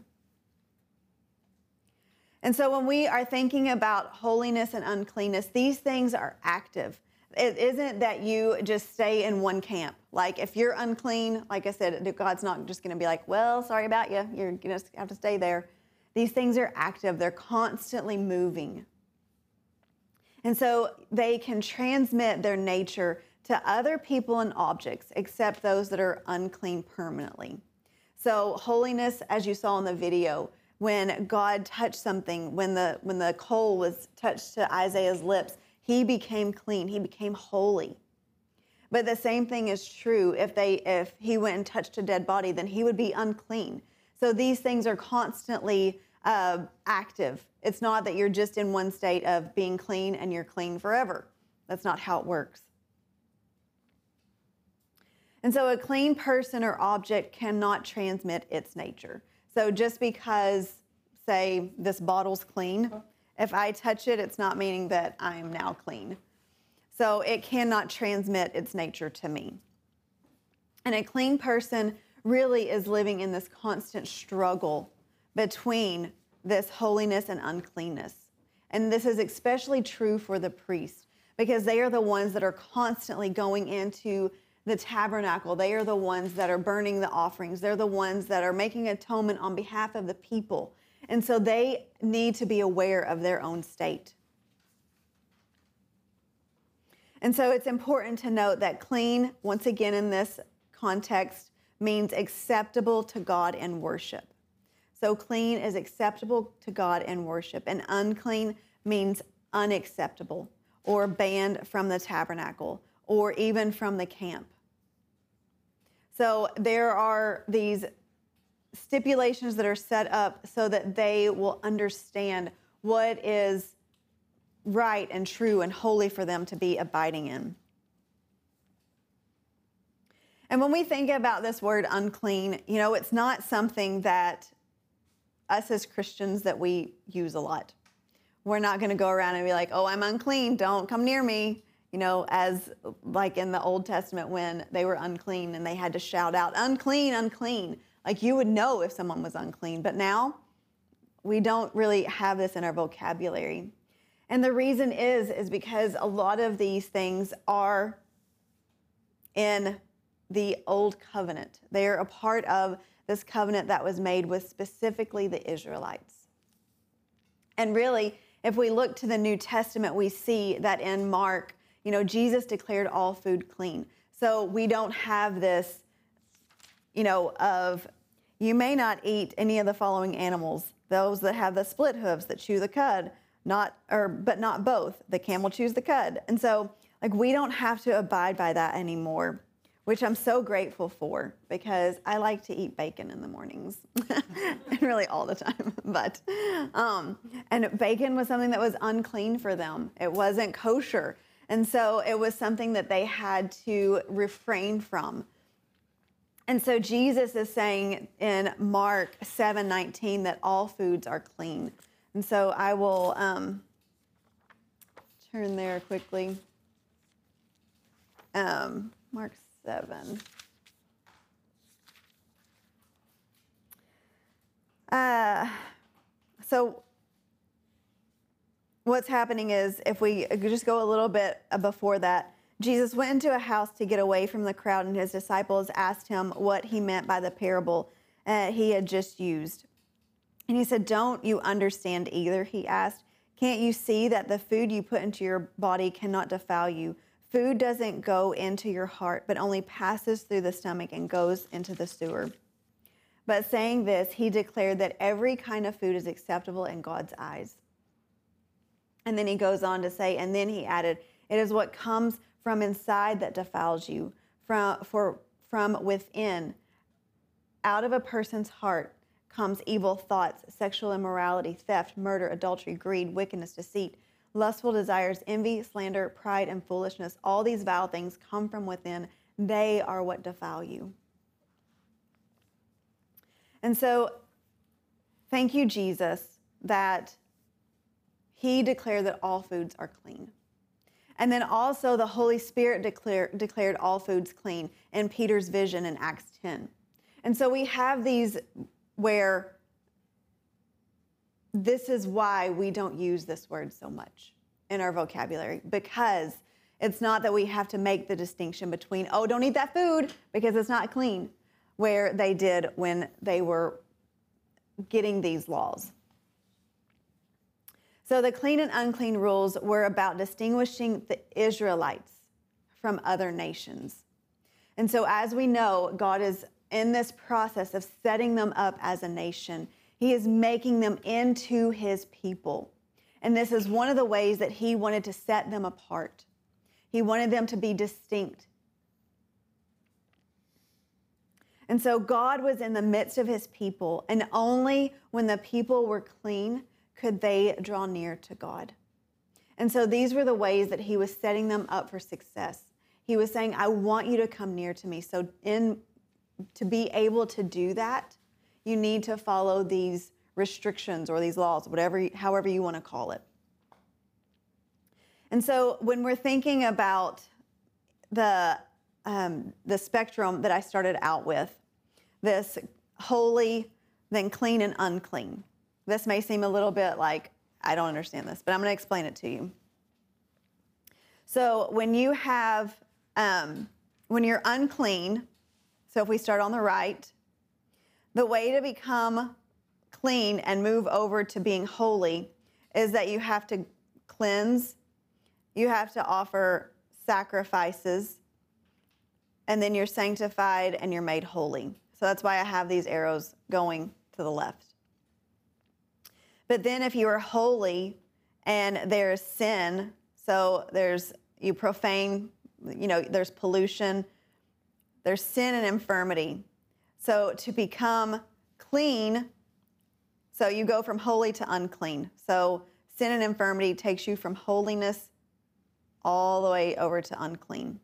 And so when we are thinking about holiness and uncleanness, these things are active. It isn't that you just stay in one camp. Like if you're unclean, like I said, God's not just going to be like, well, sorry about you. You're going to have to stay there. These things are active, they're constantly moving. And so they can transmit their nature to other people and objects, except those that are unclean permanently. So, holiness, as you saw in the video, when God touched something, when the, when the coal was touched to Isaiah's lips, he became clean, he became holy. But the same thing is true if they if he went and touched a dead body, then he would be unclean. So these things are constantly uh, active. It's not that you're just in one state of being clean and you're clean forever. That's not how it works. And so a clean person or object cannot transmit its nature. So just because, say, this bottle's clean, if I touch it, it's not meaning that I'm now clean. So it cannot transmit its nature to me. And a clean person really is living in this constant struggle between this holiness and uncleanness. And this is especially true for the priest because they are the ones that are constantly going into the tabernacle. They are the ones that are burning the offerings. They're the ones that are making atonement on behalf of the people. And so they need to be aware of their own state. And so it's important to note that clean, once again in this context, means acceptable to God in worship. So clean is acceptable to God in worship, and unclean means unacceptable or banned from the tabernacle or even from the camp. So there are these stipulations that are set up so that they will understand what is right and true and holy for them to be abiding in. And when we think about this word unclean, you know, it's not something that us as Christians that we use a lot. We're not going to go around and be like, oh, I'm unclean, don't come near me. You know, as like in the Old Testament when they were unclean and they had to shout out, unclean, unclean. Like you would know if someone was unclean. But now we don't really have this in our vocabulary. And the reason is, is because a lot of these things are in the old covenant. They are a part of this covenant that was made with specifically the Israelites. And really, if we look to the New Testament, we see that in Mark, you know, Jesus declared all food clean. So we don't have this, you know, of you may not eat any of the following animals those that have the split hooves that chew the cud, not or but not both. The camel chews the cud. And so like we don't have to abide by that anymore which I'm so grateful for because I like to eat bacon in the mornings. (laughs) and really all the time, (laughs) but um, and bacon was something that was unclean for them. It wasn't kosher, and so it was something that they had to refrain from. And so Jesus is saying in Mark 7 19 that all foods are clean. And so I will um, turn there quickly. Um, Mark 7. Uh, so what's happening is if we just go a little bit before that, Jesus went into a house to get away from the crowd, and his disciples asked him what he meant by the parable uh, he had just used. And he said, Don't you understand either? He asked. Can't you see that the food you put into your body cannot defile you? Food doesn't go into your heart, but only passes through the stomach and goes into the sewer. But saying this, he declared that every kind of food is acceptable in God's eyes. And then he goes on to say, and then he added, It is what comes from inside that defiles you, from, for, from within. Out of a person's heart comes evil thoughts, sexual immorality, theft, murder, adultery, greed, wickedness, deceit, lustful desires, envy, slander, pride, and foolishness. All these vile things come from within. They are what defile you. And so, thank you, Jesus, that He declared that all foods are clean. And then also, the Holy Spirit declare, declared all foods clean in Peter's vision in Acts 10. And so, we have these where this is why we don't use this word so much in our vocabulary because it's not that we have to make the distinction between, oh, don't eat that food because it's not clean, where they did when they were getting these laws. So the clean and unclean rules were about distinguishing the Israelites from other nations. And so, as we know, God is in this process of setting them up as a nation. He is making them into his people. And this is one of the ways that he wanted to set them apart. He wanted them to be distinct. And so God was in the midst of his people, and only when the people were clean could they draw near to God. And so these were the ways that he was setting them up for success. He was saying, I want you to come near to me. So, in to be able to do that, you need to follow these restrictions or these laws, whatever, however you want to call it. And so when we're thinking about the um, the spectrum that I started out with, this holy, then clean and unclean. This may seem a little bit like I don't understand this, but I'm going to explain it to you. So when you have um, when you're unclean, so if we start on the right, the way to become clean and move over to being holy is that you have to cleanse, you have to offer sacrifices, and then you're sanctified and you're made holy. So that's why I have these arrows going to the left. But then if you are holy and there's sin, so there's you profane, you know, there's pollution, there's sin and infirmity. So to become clean, so you go from holy to unclean. So sin and infirmity takes you from holiness all the way over to unclean.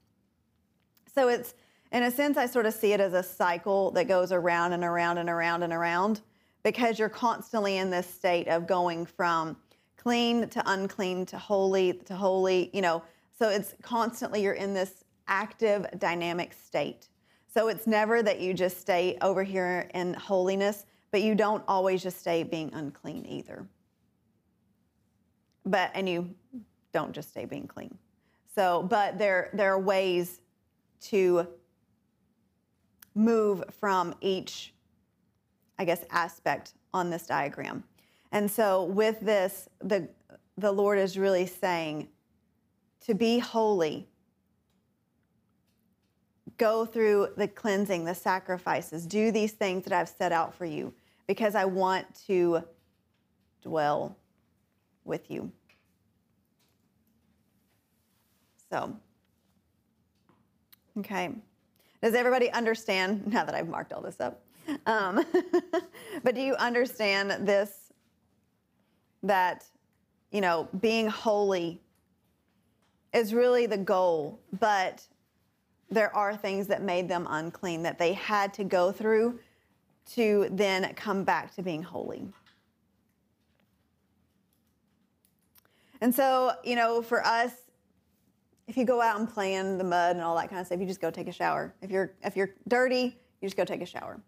So it's, in a sense, I sort of see it as a cycle that goes around and around and around and around because you're constantly in this state of going from clean to unclean to holy to holy, you know. So it's constantly you're in this active, dynamic state. So it's never that you just stay over here in holiness, but you don't always just stay being unclean either. But and you don't just stay being clean. So, but there there are ways to move from each I guess aspect on this diagram. And so with this the the Lord is really saying to be holy go through the cleansing, the sacrifices, do these things that I've set out for you because I want to dwell with you. So, okay. Does everybody understand (laughs) now that I've marked all this up? Um, (laughs) but do you understand this? That, you know, being holy is really the goal, but there are things that made them unclean that they had to go through to then come back to being holy. And so, you know, for us, if you go out and play in the mud and all that kind of stuff, you just go take a shower. If you're if you're dirty, you just go take a shower.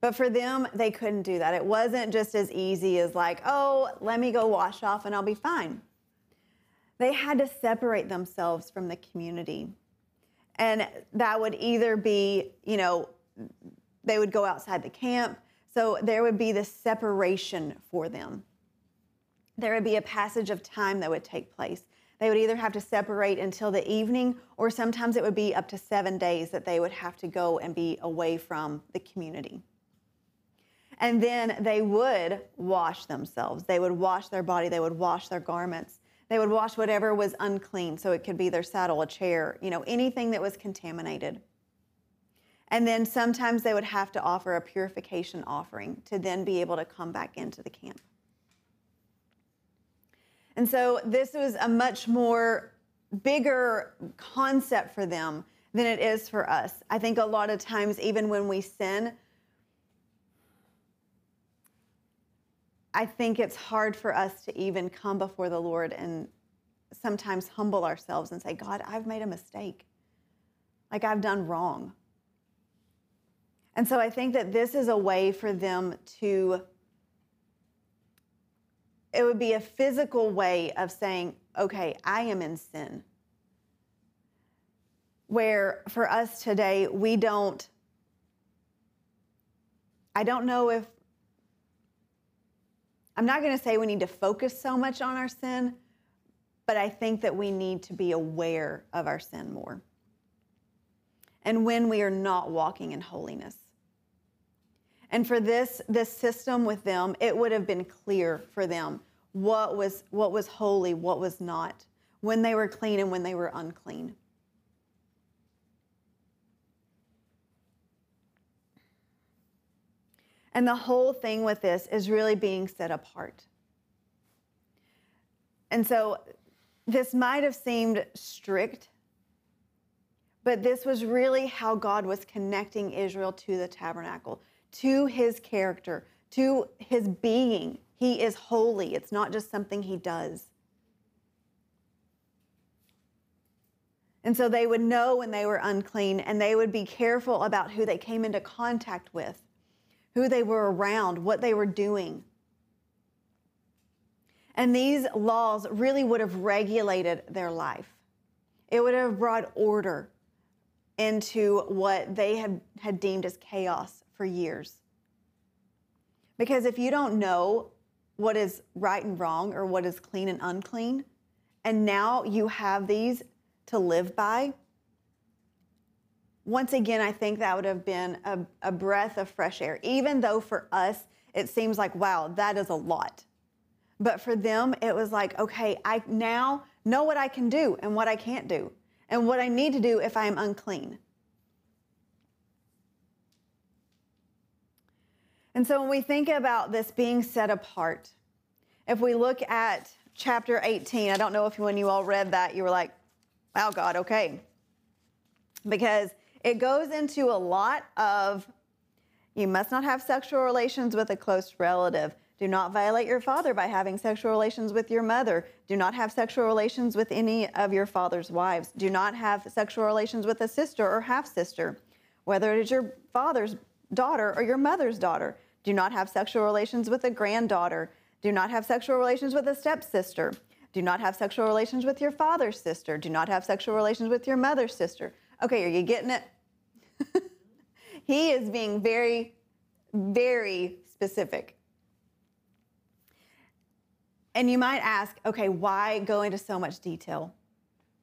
But for them, they couldn't do that. It wasn't just as easy as like, oh, let me go wash off and I'll be fine. They had to separate themselves from the community. And that would either be, you know, they would go outside the camp. So there would be this separation for them. There would be a passage of time that would take place. They would either have to separate until the evening, or sometimes it would be up to seven days that they would have to go and be away from the community. And then they would wash themselves. They would wash their body. They would wash their garments. They would wash whatever was unclean. So it could be their saddle, a chair, you know, anything that was contaminated. And then sometimes they would have to offer a purification offering to then be able to come back into the camp. And so this was a much more bigger concept for them than it is for us. I think a lot of times, even when we sin, I think it's hard for us to even come before the Lord and sometimes humble ourselves and say, God, I've made a mistake. Like I've done wrong. And so I think that this is a way for them to, it would be a physical way of saying, okay, I am in sin. Where for us today, we don't, I don't know if I'm not going to say we need to focus so much on our sin, but I think that we need to be aware of our sin more. And when we are not walking in holiness. And for this this system with them, it would have been clear for them what was what was holy, what was not, when they were clean and when they were unclean. And the whole thing with this is really being set apart. And so this might have seemed strict, but this was really how God was connecting Israel to the tabernacle, to his character, to his being. He is holy, it's not just something he does. And so they would know when they were unclean and they would be careful about who they came into contact with who they were around, what they were doing. And these laws really would have regulated their life. It would have brought order into what they had, had deemed as chaos for years. Because if you don't know what is right and wrong or what is clean and unclean, and now you have these to live by, once again, I think that would have been a, a, breath of fresh air, even though for us, it seems like, wow, that is a lot. But for them, it was like, okay, I now know what I can do and what I can't do, and what I need to do if I am unclean. And so when we think about this being set apart, if we look at chapter 18, I don't know if when you all read that, you were like, wow, God, okay. Because it goes into a lot of you must not have sexual relations with a close relative. Do not violate your father by having sexual relations with your mother. Do not have sexual relations with any of your father's wives. Do not have sexual relations with a sister or half sister, whether it is your father's daughter or your mother's daughter. Do not have sexual relations with a granddaughter. Do not have sexual relations with a stepsister. Do not have sexual relations with your father's sister. Do not have sexual relations with your mother's sister. Okay, are you getting it? (laughs) he is being very, very specific. And you might ask, okay, why go into so much detail?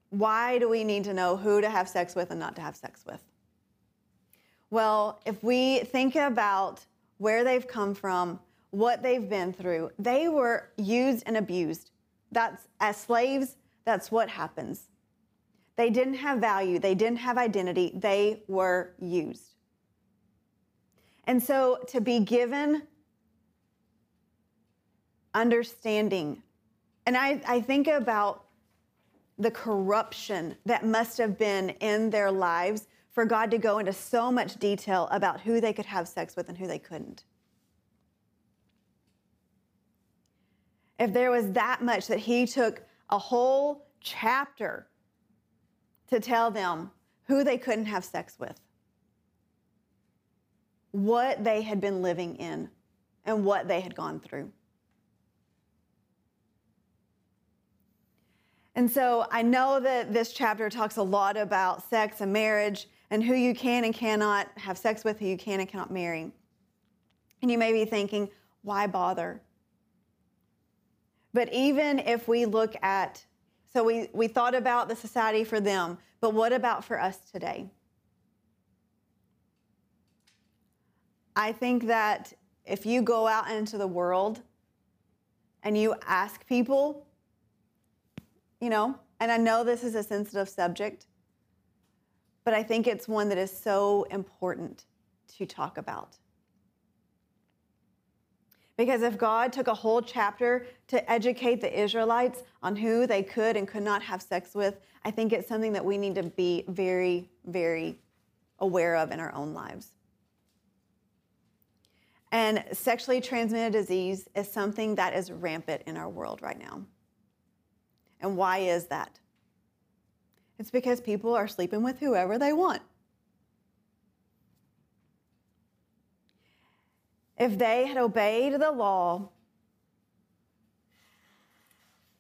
Why do we need to know who to have sex with and not to have sex with? Well, if we think about where they've come from, what they've been through, they were used and abused. That's as slaves, that's what happens. They didn't have value, they didn't have identity, they were used. And so to be given understanding, and I, I think about the corruption that must have been in their lives for God to go into so much detail about who they could have sex with and who they couldn't. If there was that much that He took a whole chapter to tell them who they couldn't have sex with, what they had been living in, and what they had gone through. And so I know that this chapter talks a lot about sex and marriage and who you can and cannot have sex with, who you can and cannot marry. And you may be thinking, why bother? But even if we look at, so we, we thought about the society for them, but what about for us today? I think that if you go out into the world and you ask people, you know, and I know this is a sensitive subject, but I think it's one that is so important to talk about. Because if God took a whole chapter to educate the Israelites on who they could and could not have sex with, I think it's something that we need to be very, very aware of in our own lives. And sexually transmitted disease is something that is rampant in our world right now. And why is that? It's because people are sleeping with whoever they want. If they had obeyed the law,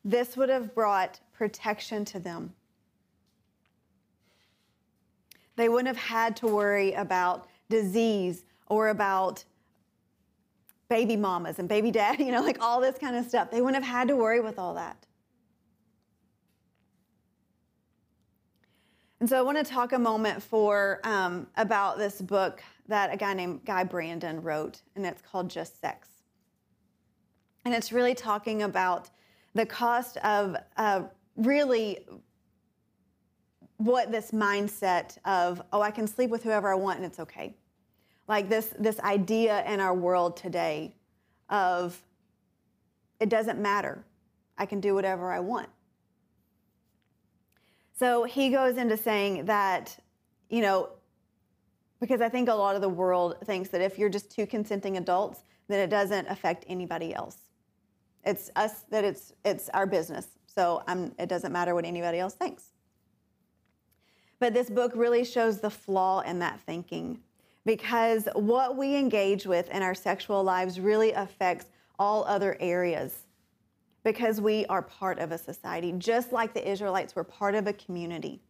this would have brought protection to them. They wouldn't have had to worry about disease or about baby mamas and baby dad, (laughs) you know, like all this kind of stuff. They wouldn't have had to worry with all that. And so I want to talk a moment for um, about this book that a guy named Guy Brandon wrote, and it's called Just Sex. And it's really talking about the cost of uh, really what this mindset of, oh, I can sleep with whoever I want and it's okay. Like this, this idea in our world today of it doesn't matter. I can do whatever I want. So he goes into saying that, you know, because I think a lot of the world thinks that if you're just two consenting adults, then it doesn't affect anybody else. It's us that it's it's our business. So I'm, it doesn't matter what anybody else thinks. But this book really shows the flaw in that thinking because what we engage with in our sexual lives really affects all other areas because we are part of a society, just like the Israelites were part of a community.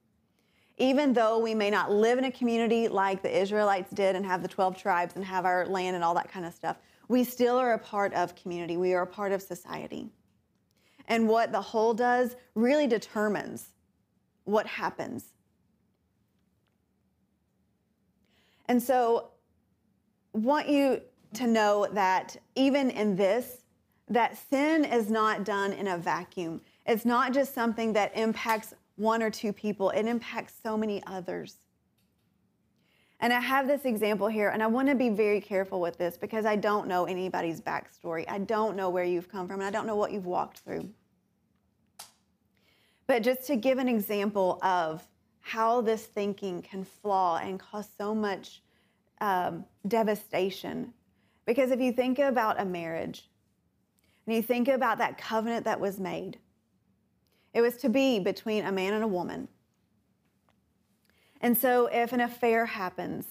Even though we may not live in a community like the Israelites did and have the 12 tribes and have our land and all that kind of stuff, we still are a part of community. We are a part of society. And what the whole does really determines what happens. And so, want you to know that even in this, that sin is not done in a vacuum. It's not just something that impacts one or two people, it impacts so many others. And I have this example here, and I want to be very careful with this because I don't know anybody's backstory. I don't know where you've come from, and I don't know what you've walked through. But just to give an example of how this thinking can flaw and cause so much um, devastation. Because if you think about a marriage, and you think about that covenant that was made, it was to be between a man and a woman. And so if an affair happens,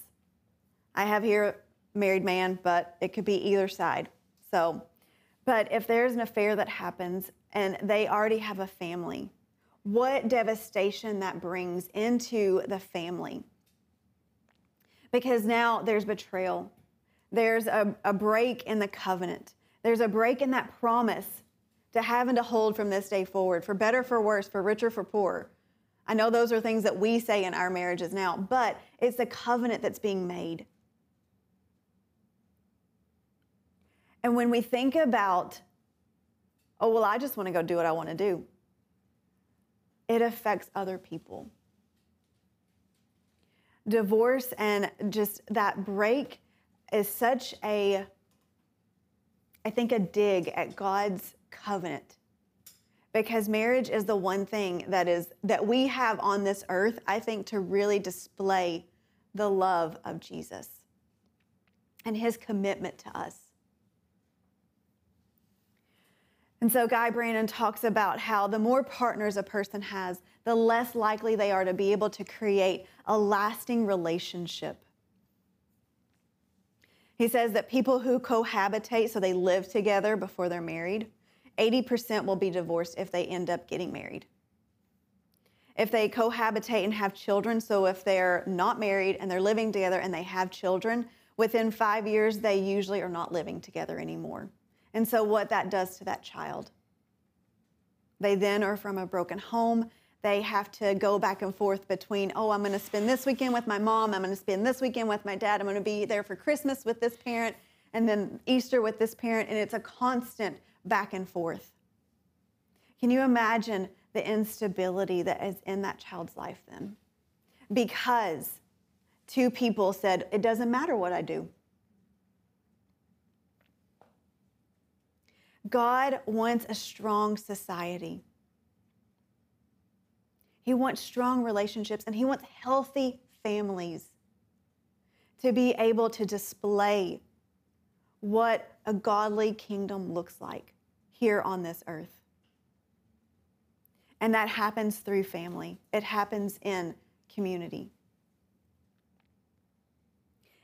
I have here a married man, but it could be either side. So, but if there's an affair that happens and they already have a family, what devastation that brings into the family. Because now there's betrayal, there's a, a break in the covenant, there's a break in that promise to having to hold from this day forward, for better, for worse, for richer, for poorer. I know those are things that we say in our marriages now, but it's a covenant that's being made. And when we think about, oh, well, I just want to go do what I want to do, it affects other people. Divorce and just that break is such a, I think, a dig at God's covenant. Because marriage is the one thing that is that we have on this earth, I think, to really display the love of Jesus and his commitment to us. And so Guy Brandon talks about how the more partners a person has, the less likely they are to be able to create a lasting relationship. He says that people who cohabitate, so they live together before they're married, 80% will be divorced if they end up getting married. If they cohabitate and have children, so if they're not married and they're living together and they have children, within five years, they usually are not living together anymore. And so, what that does to that child. They then are from a broken home. They have to go back and forth between, oh, I'm going to spend this weekend with my mom. I'm going to spend this weekend with my dad. I'm going to be there for Christmas with this parent and then Easter with this parent. And it's a constant back and forth. Can you imagine the instability that is in that child's life then? Because two people said, it doesn't matter what I do. God wants a strong society. He wants strong relationships and he wants healthy families to be able to display what a godly kingdom looks like here on this earth. And that happens through family, it happens in community.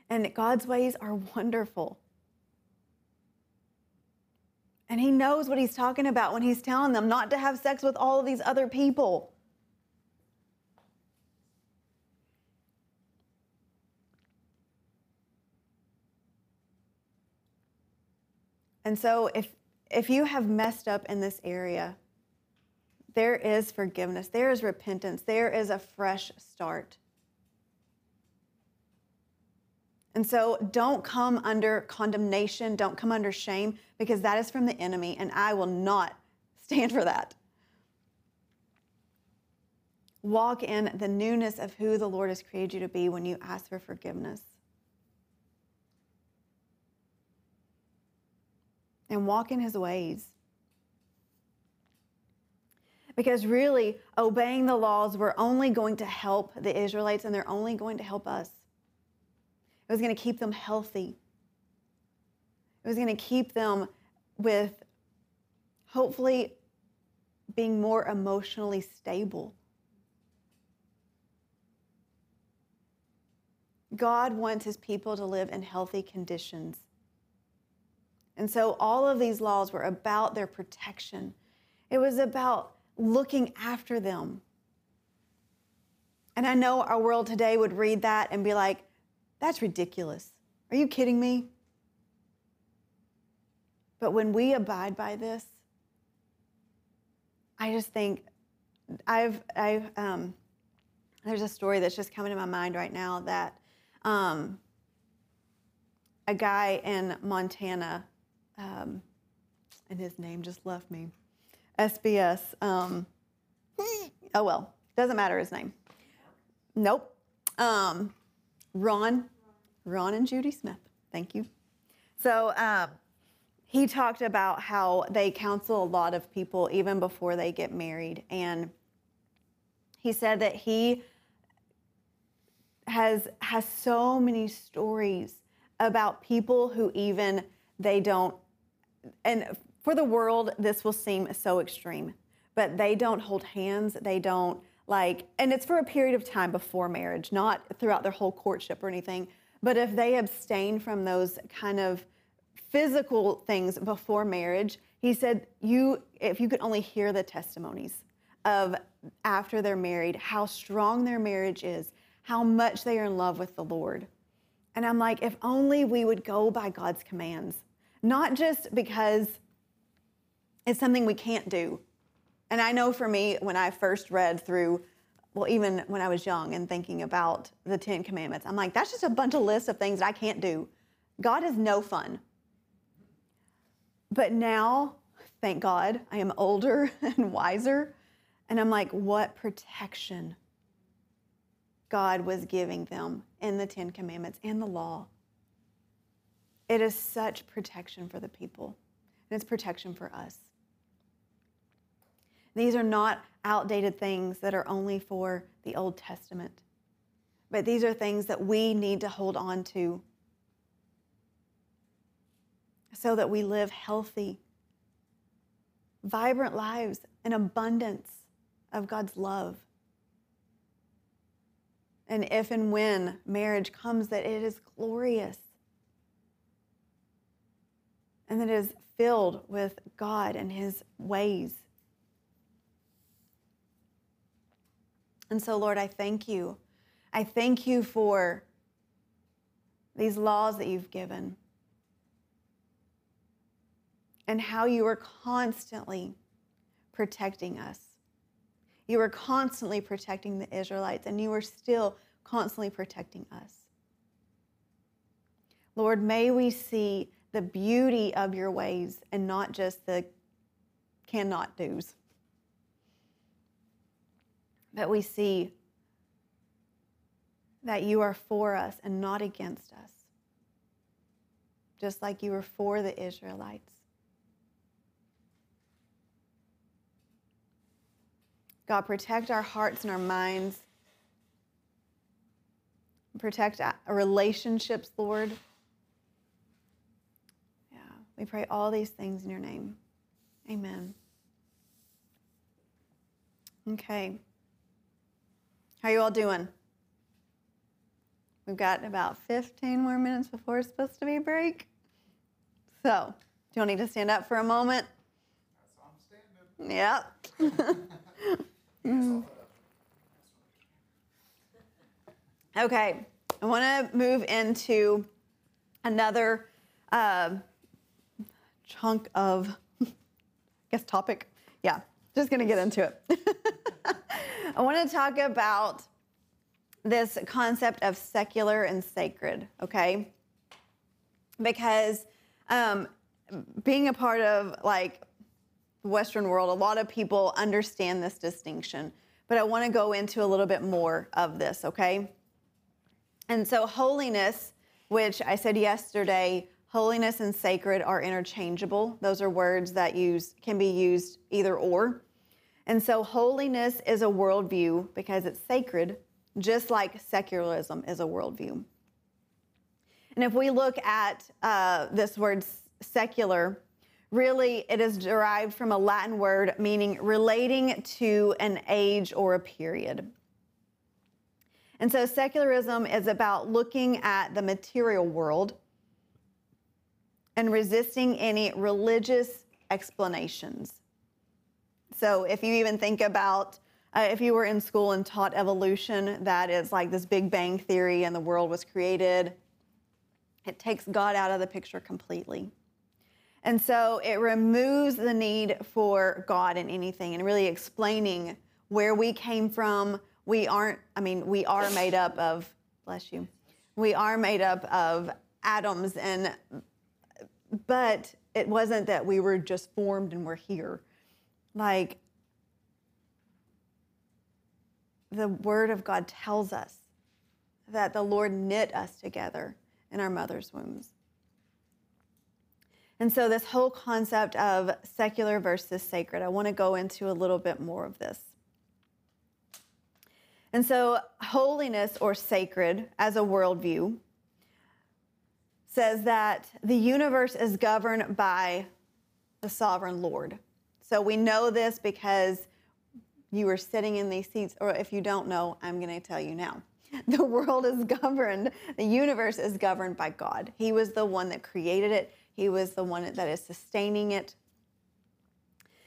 And God's ways are wonderful. And he knows what he's talking about when he's telling them not to have sex with all of these other people. And so if if you have messed up in this area, there is forgiveness, there is repentance, there is a fresh start. And so don't come under condemnation, don't come under shame, because that is from the enemy, and I will not (laughs) stand for that. Walk in the newness of who the Lord has created you to be when you ask for forgiveness. And walk in his ways. Because really, obeying the laws were only going to help the Israelites and they're only going to help us. It was going to keep them healthy. It was going to keep them with hopefully being more emotionally stable. God wants his people to live in healthy conditions. And so all of these laws were about their protection. It was about looking after them. And I know our world today would read that and be like, that's ridiculous. Are you kidding me? But when we abide by this, I just think I've, I've um, there's a story that's just coming to my mind right now that um, a guy in Montana, um, and his name just left me, SBS. Um, oh well, doesn't matter his name. Nope. Um, Ron, Ron and Judy Smith. Thank you. So um, he talked about how they counsel a lot of people even before they get married, and he said that he has has so many stories about people who even they don't and for the world this will seem so extreme but they don't hold hands. They don't like and it's for a period of time before marriage not throughout their whole courtship or anything but if they abstain from those kind of physical things before marriage he said you if you could only hear the testimonies of after they're married how strong their marriage is how much they are in love with the lord. And i'm like if only we would go by god's commands not just because it's something we can't do and I know for me, when I first read through, well, even when I was young and thinking about the Ten Commandments, I'm like, that's just a bunch of lists of things that I can't do. God is no fun. But now, thank God, I am older (laughs) and wiser. And I'm like, what protection God was giving them in the Ten Commandments and the law. It is such protection for the people, and it's protection for us. These are not outdated things that are only for the Old Testament, but these are things that we need to hold on to so that we live healthy, vibrant lives, an abundance of God's love. And if and when marriage comes, that it is glorious and that is filled with God and His ways. And so, Lord, I thank you. I thank you for these laws that you've given and how you are constantly protecting us. You are constantly protecting the Israelites, and you are still constantly protecting us. Lord, may we see the beauty of your ways and not just the cannot do's. But we see that you are for us and not against us, just like you were for the Israelites. God, protect our hearts and our minds. Protect our relationships, Lord. We pray all these things in your name. Amen. Okay. How you all doing? We've got about 15 more minutes before it's supposed to be break. So, do you all need to stand up for a moment? That's I'm standing. Yep. (laughs) Okay, I want to move into another uh, chunk of, (laughs) I guess, topic. Yeah, just to get into it. (laughs) I want to talk about this concept of secular and sacred, okay? Because um, being a part of like the Western world, a lot of people understand this distinction, but I want to go into a little bit more of this, okay? And so, holiness, which I said yesterday, holiness and sacred are interchangeable. Those are words that use can be used either or. And so, holiness is a worldview because it's sacred, just like secularism is a worldview. And if we look at uh, this word secular, really it is derived from a Latin word meaning relating to an age or a period. And so secularism is about looking at the material world and resisting any religious explanations. So if you even think about uh, if you were in school and taught evolution, that is like this Big Bang theory and the world was created, it takes God out of the picture completely. And so it removes the need for God in anything and really explaining where we came from. We aren't, I mean, we are made up of, bless you, we are made up of atoms and, but it wasn't that we were just formed and we're here. Like, the Word of God tells us that the Lord knit us together in our mother's wombs. And so, this whole concept of secular versus sacred, I want to go into a little bit more of this. And so, holiness or sacred as a worldview says that the universe is governed by the sovereign Lord. So, we know this because you were sitting in these seats, or if you don't know, I'm going to tell you now. (laughs) The world is governed, the universe is governed by God. He was the one that created it, He was the one that is sustaining it.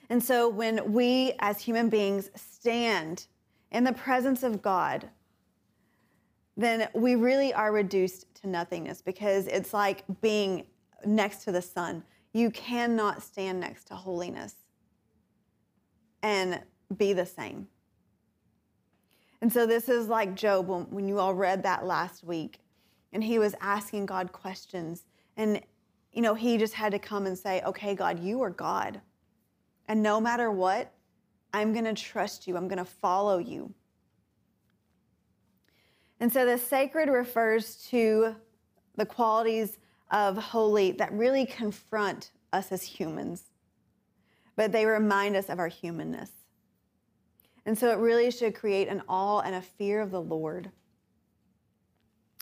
And so when we as human beings stand in the presence of God, then we really are reduced to nothingness because it's like being next to the sun. You cannot stand next to holiness and be the same. And so this is like Job when, when you all read that last week and he was asking God questions and you know he just had to come and say, "Okay, God, you are God. And no matter what, I'm going to trust you. I'm going to follow you." And so the sacred refers to the qualities of holy that really confront us as humans, but they remind us of our humanness. And so it really should create an awe and a fear of the Lord.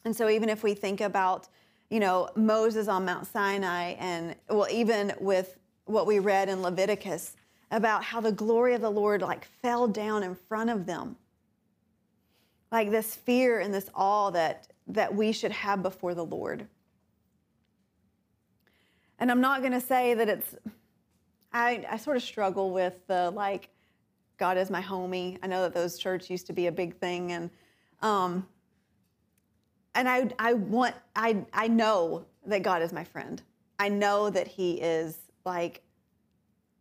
And so even if we think about, you know, Moses on Mount Sinai and well even with what we read in Leviticus about how the glory of the Lord like fell down in front of them. Like this fear and this awe that that we should have before the Lord. And I'm not going to say that it's I I sort of struggle with the like God is my homie. I know that those church used to be a big thing and um and I I want I I know that God is my friend. I know that he is like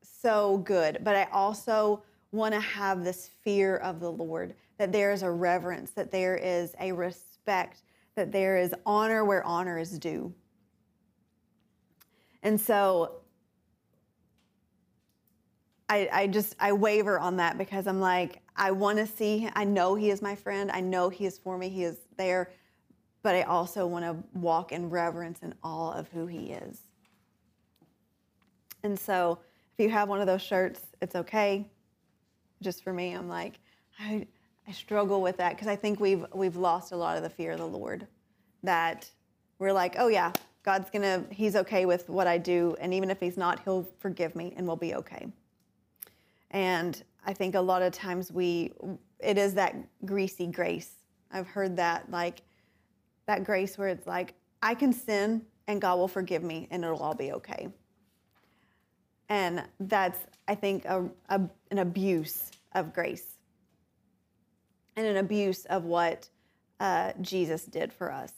so good, but I also want to have this fear of the Lord, that there is a reverence, that there is a respect, that there is honor where honor is due. And so I, I just I waver on that because I'm like I want to see I know he is my friend I know he is for me he is there but I also want to walk in reverence and awe of who he is. And so if you have one of those shirts, it's okay. Just for me, I'm like, I, I struggle with that because I think we've we've lost a lot of the fear of the Lord. That we're like, oh yeah, God's gonna, He's okay with what I do, and even if He's not, He'll forgive me and we'll be okay. And I think a lot of times we, it is that greasy grace. I've heard that like that grace where it's like, I can sin and God will forgive me and it'll all be okay. And that's, I think, a, a, an abuse of grace and an abuse of what uh, Jesus did for us.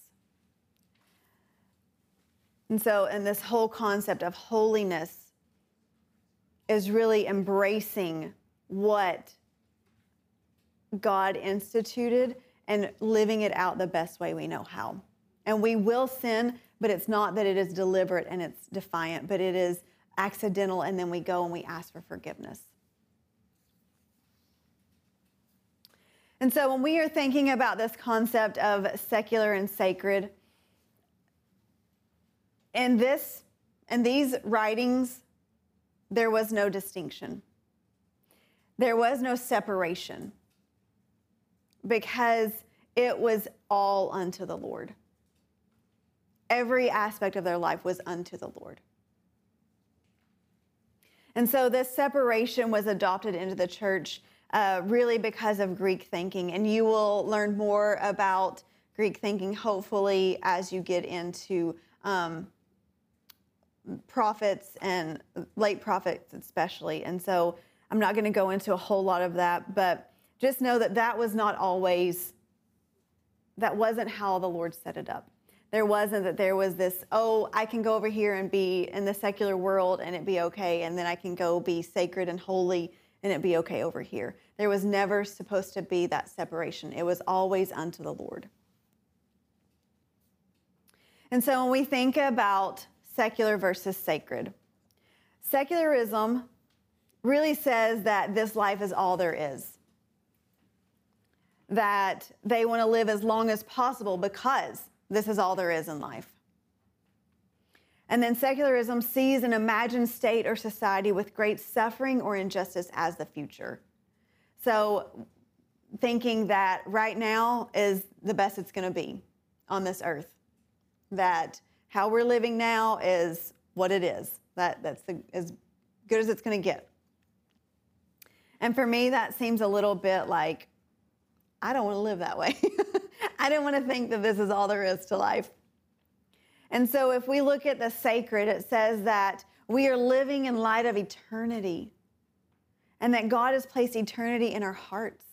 And so, and this whole concept of holiness is really embracing what God instituted and living it out the best way we know how. And we will sin, but it's not that it is deliberate and it's defiant, but it is accidental, and then we go and we ask for forgiveness. And so when we are thinking about this concept of secular and sacred, in this in these writings, there was no distinction. There was no separation because it was all unto the Lord. Every aspect of their life was unto the Lord. And so this separation was adopted into the church uh, really because of Greek thinking. And you will learn more about Greek thinking, hopefully, as you get into um, prophets and late prophets, especially. And so I'm not going to go into a whole lot of that, but just know that that was not always, that wasn't how the Lord set it up. There wasn't that there was this, oh, I can go over here and be in the secular world and it be okay, and then I can go be sacred and holy and it be okay over here. There was never supposed to be that separation. It was always unto the Lord. And so when we think about secular versus sacred, secularism really says that this life is all there is that they want to live as long as possible because this is all there is in life. And then secularism sees an imagined state or society with great suffering or injustice as the future. So, thinking that right now is the best it's going to be on this earth, that how we're living now is what it is, that, that's the, as good as it's going to get. And for me, that seems a little bit like I don't want to live that way. (laughs) I don't want to think that this is all there is to life. And so, if we look at the sacred, it says that we are living in light of eternity and that God has placed eternity in our hearts.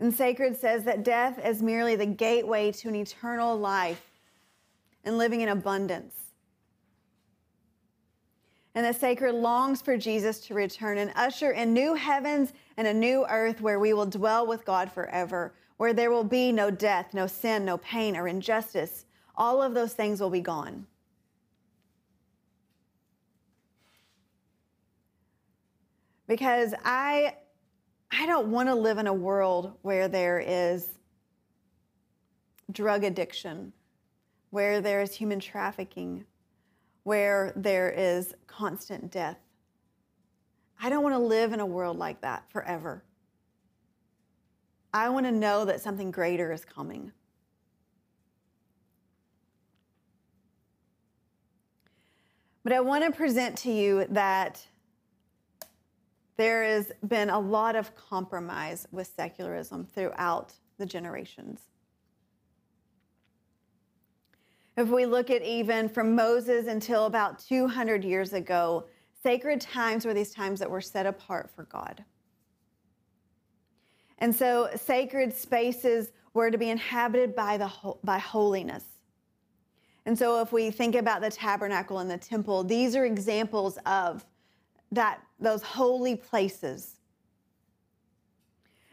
And sacred says that death is merely the gateway to an eternal life and living in abundance. And the sacred longs for Jesus to return and usher in new heavens and a new earth where we will dwell with God forever, where there will be no death, no sin, no pain, or injustice. All of those things will be gone. Because I, I don't want to live in a world where there is drug addiction where there is human trafficking, where there is constant death. I don't want to live in a world like that forever. I want to know that something greater is coming. But I want to present to you that there has been a lot of compromise with secularism throughout the generations. If we look at even from Moses until about 200 years ago, sacred times were these times that were set apart for God. And so sacred spaces were to be inhabited by, the, by holiness. And so if we think about the tabernacle and the temple, these are examples of that those holy places.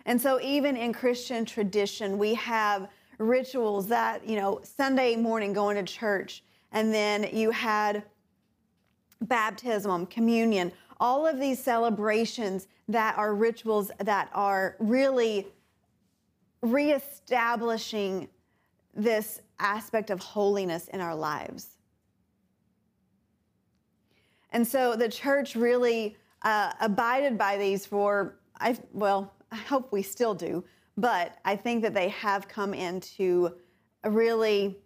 And so even in Christian tradition, we have rituals that, you know, Sunday morning going to church, and then you had baptism, communion, all of these celebrations that are rituals that are really reestablishing this aspect of holiness in our lives. And so the church really uh, abided by these for, I, well, I hope we still do, but I think that they have come into really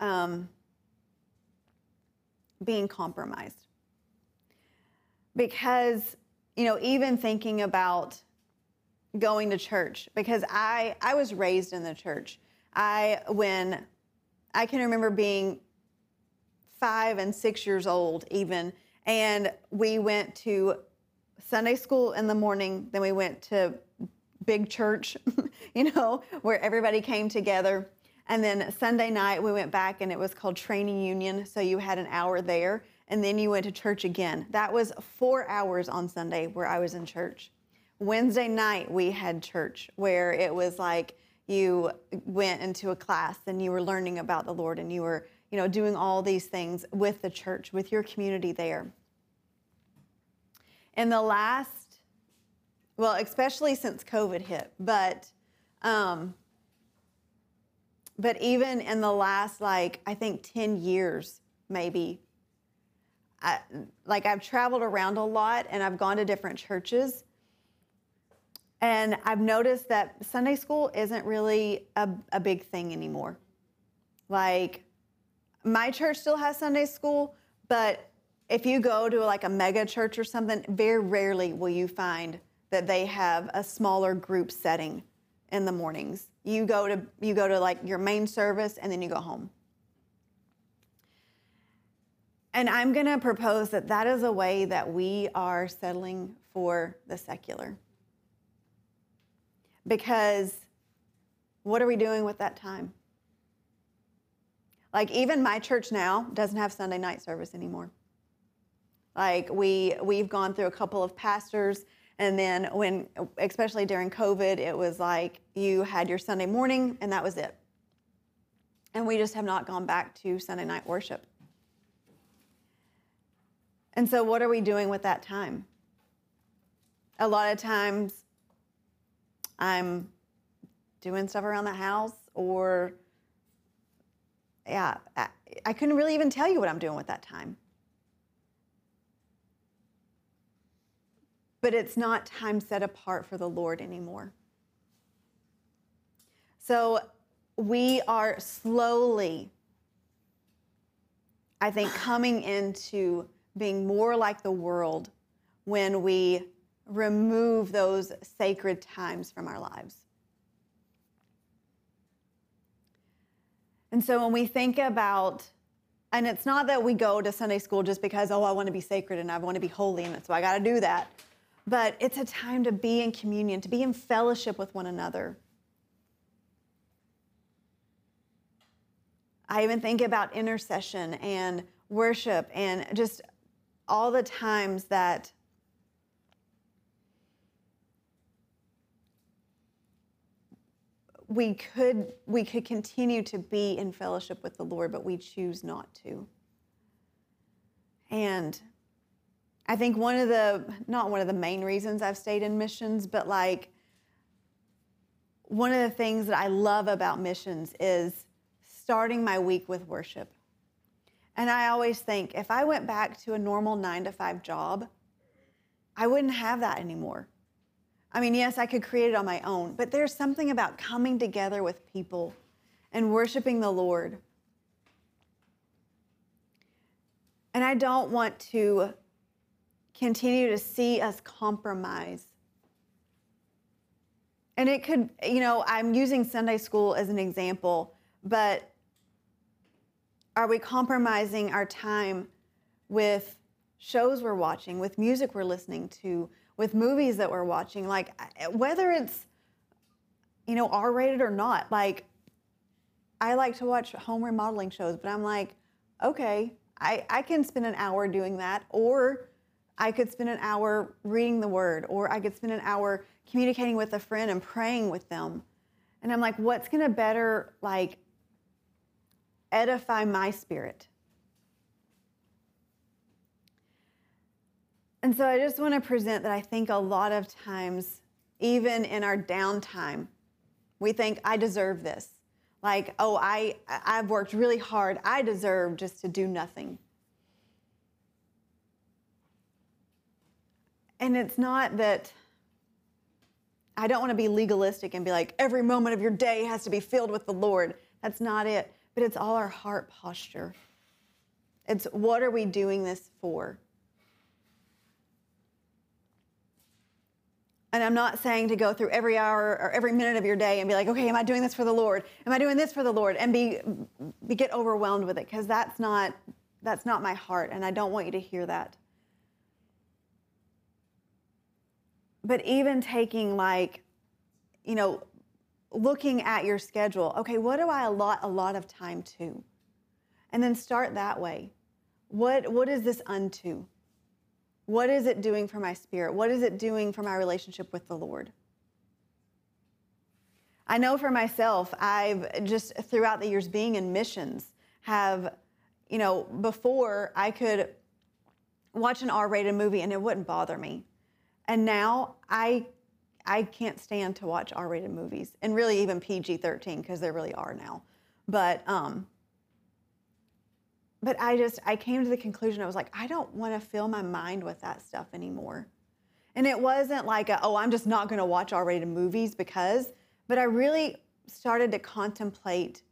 um, being compromised. Because, you know, even thinking about going to church, because I, I was raised in the church. I, when I can remember being five and six years old, even, and we went to Sunday school in the morning, then we went to big church, (laughs) you know, where everybody came together. And then Sunday night, we went back and it was called Training Union. So you had an hour there and then you went to church again. That was four hours on Sunday where I was in church. Wednesday night, we had church where it was like you went into a class and you were learning about the Lord and you were, you know, doing all these things with the church, with your community there. In the last, well, especially since COVID hit, but um, but even in the last like I think 10 years maybe I, like I've traveled around a lot and I've gone to different churches and I've noticed that Sunday school isn't really a, a big thing anymore. Like my church still has Sunday school, but if you go to like a mega church or something, very rarely will you find that they have a smaller group setting in the mornings. You go to you go to like your main service and then you go home. And I'm going to propose that that is a way that we are settling for the secular. Because what are we doing with that time? Like even my church now doesn't have Sunday night service anymore. Like we we've gone through a couple of pastors and then when especially during COVID it was like you had your Sunday morning and that was it. And we just have not gone back to Sunday night worship. And so what are we doing with that time? A lot of times I'm doing stuff around the house or yeah, I, I couldn't really even tell you what I'm doing with that time. but it's not time set apart for the Lord anymore. So we are slowly, I think, coming into being more like the world when we remove those sacred times from our lives. And so when we think about, and it's not that we go to Sunday school just because, oh, I want to be sacred and I want to be holy, and so I got to do that but it's a time to be in communion, to be in fellowship with one another. I even think about intercession and worship and just all the times that we could we could continue to be in fellowship with the Lord, but we choose not to. And I think one of the, not one of the main reasons I've stayed in missions, but like one of the things that I love about missions is starting my week with worship. And I always think if I went back to a normal nine to five job, I wouldn't have that anymore. I mean, yes, I could create it on my own, but there's something about coming together with people and worshiping the Lord. And I don't want to continue to see us compromise. And it could, you know, I'm using Sunday school as an example, but are we compromising our time with shows we're watching, with music we're listening to, with movies that we're watching? Like, whether it's, you know, R rated or not, like, I like to watch home remodeling shows, but I'm like, okay, I, I can spend an hour doing that, or I could spend an hour reading the word, or I could spend an hour communicating with a friend and praying with them. And I'm like, what's to better, like, edify my spirit? And so I just want to present that I think a lot of times, even in our downtime, we think, I deserve this. Like, oh, I, I've worked really hard. I deserve just to do nothing. And it's not that I don't want to be legalistic and be like, every moment of your day has to be filled with the Lord. That's not it. But it's all our heart posture. It's what are we doing this for? And I'm not saying to go through every hour or every minute of your day and be like, okay, am I doing this for the Lord? Am I doing this for the Lord? And be, be get overwhelmed with it because that's not that's not my heart, and I don't want you to hear that. But even taking like, you know, looking at your schedule, okay, what do I allot a lot of time to? And then start that way. What what is this unto? What is it doing for my spirit? What is it doing for my relationship with the Lord? I know for myself, I've just throughout the years being in missions have, you know, before I could watch an R-rated movie and it wouldn't bother me. And now I I can't stand to watch R-rated movies and really even PG-13 because there really are now. But um but I just I came to the conclusion I was like I don't want to fill my mind with that stuff anymore. And it wasn't like a, oh I'm just not going to watch R-rated movies because but I really started to contemplate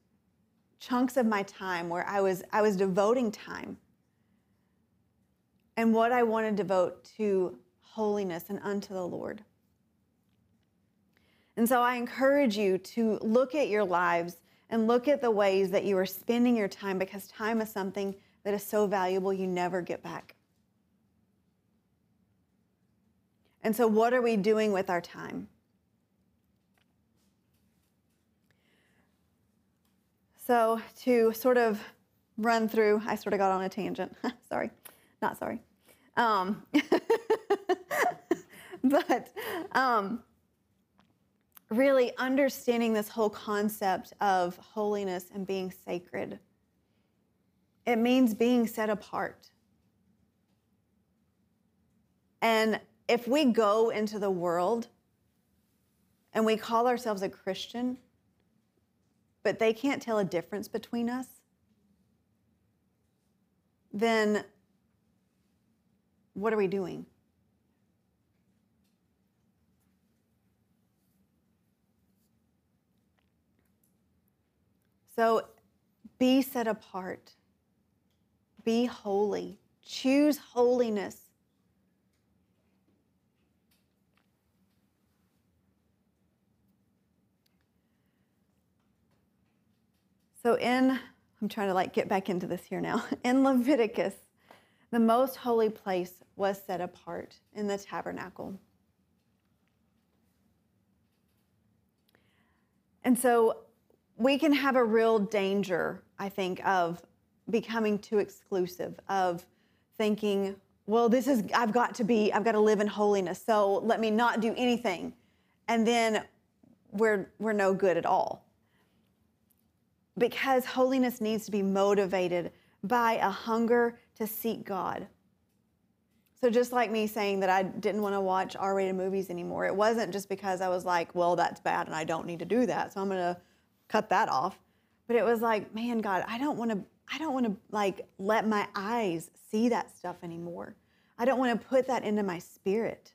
chunks of my time where I was I was devoting time and what I want to devote to holiness and unto the Lord. And so I encourage you to look at your lives and look at the ways that you are spending your time because time is something that is so valuable you never get back. And so, what are we doing with our time? So, to sort of run through, I sort of got on a tangent. (laughs) sorry, not sorry. Um, (laughs) but um, really understanding this whole concept of holiness and being sacred. It means being set apart. And if we go into the world and we call ourselves a Christian, but they can't tell a difference between us, then what are we doing? So be set apart, be holy, choose holiness. So in I'm trying to like get back into this here now. (laughs) In Leviticus, the most holy place was set apart in the tabernacle. And so we can have a real danger, I think, of becoming too exclusive, of thinking, well, this is, I've got to be, I've got to live in holiness, so let me not do anything. And then we're, we're no good at all. Because holiness needs to be motivated by a hunger to seek God. So just like me saying that I didn't want to watch R-rated movies anymore, it wasn't just because I was like, well, that's bad and I don't need to do that, so I'm going to cut that off. But it was like, man, God, I don't want to I don't want to like let my eyes see that stuff anymore. I don't want to put that into my spirit.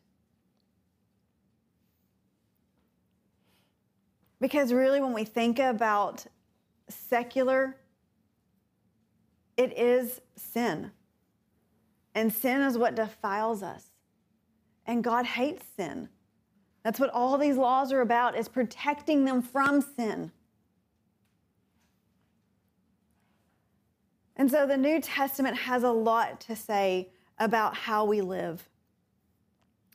Because really when we think about secular it is sin. And sin is what defiles us. And God hates sin. That's what all these laws are about is protecting them from sin. And so the New Testament has a lot to say about how we live.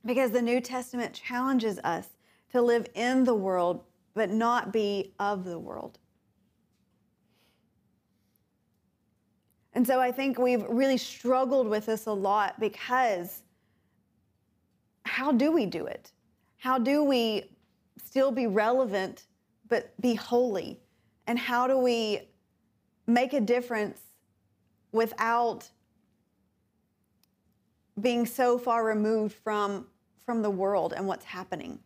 Because the New Testament challenges us to live in the world, but not be of the world. And so I think we've really struggled with this a lot because how do we do it? How do we still be relevant but be holy? And how do we make a difference without being so far removed from, from the world and what's happening?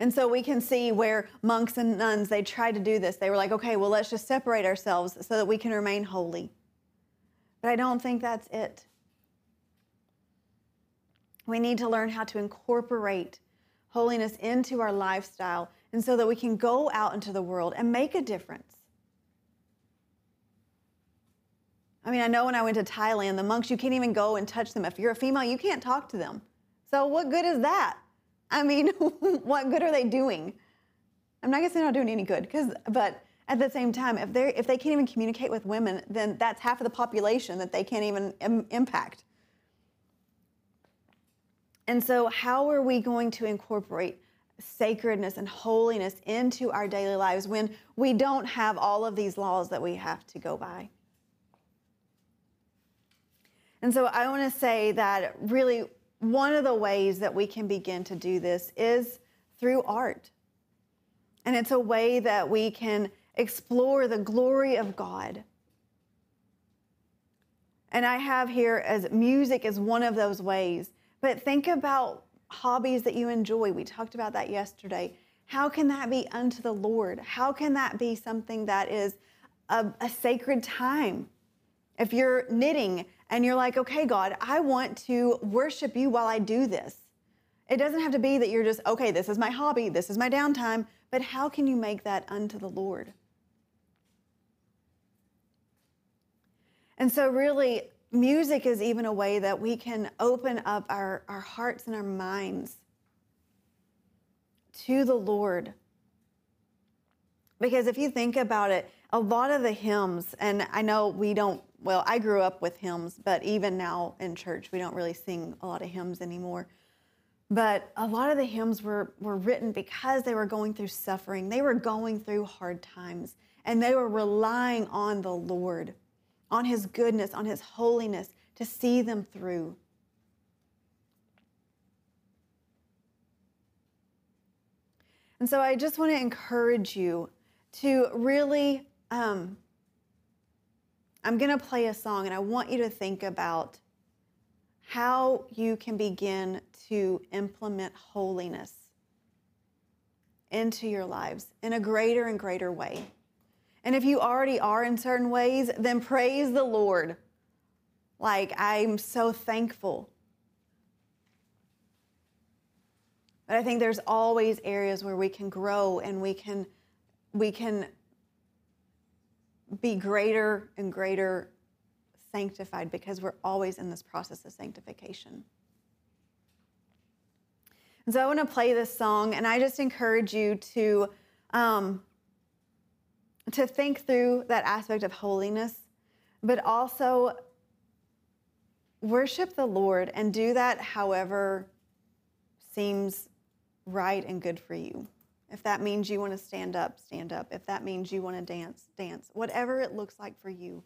And so we can see where monks and nuns, they tried to do this. They were like, okay, well, let's just separate ourselves so that we can remain holy. But I don't think that's it. We need to learn how to incorporate holiness into our lifestyle and so that we can go out into the world and make a difference. I mean, I know when I went to Thailand, the monks, you can't even go and touch them. If you're a female, you can't talk to them. So, what good is that? I mean, (laughs) what good are they doing? I'm not gonna say not doing any good, because but at the same time, if they if they can't even communicate with women, then that's half of the population that they can't even Im- impact. And so, how are we going to incorporate sacredness and holiness into our daily lives when we don't have all of these laws that we have to go by? And so, I want to say that really one of the ways that we can begin to do this is through art. And it's a way that we can explore the glory of God. And I have here as music is one of those ways. But think about hobbies that you enjoy. We talked about that yesterday. How can that be unto the Lord? How can that be something that is a, a sacred time? If you're knitting, and you're like, okay, God, I want to worship you while I do this. It doesn't have to be that you're just, okay, this is my hobby, this is my downtime, but how can you make that unto the Lord? And so, really, music is even a way that we can open up our, our hearts and our minds to the Lord. Because if you think about it, a lot of the hymns, and I know we don't well, I grew up with hymns, but even now in church, we don't really sing a lot of hymns anymore. But a lot of the hymns were, were written because they were going through suffering. They were going through hard times, and they were relying on the Lord, on His goodness, on His holiness to see them through. And so I just want to encourage you to really um, I'm going to play a song and I want you to think about how you can begin to implement holiness into your lives in a greater and greater way. And if you already are in certain ways, then praise the Lord. Like, I'm so thankful. But I think there's always areas where we can grow and we can we can be greater and greater sanctified because we're always in this process of sanctification. And so I want to play this song, and I just encourage you to um, to think through that aspect of holiness, but also worship the Lord and do that however seems right and good for you. If that means you want to stand up, stand up. If that means you want to dance, dance. Whatever it looks like for you.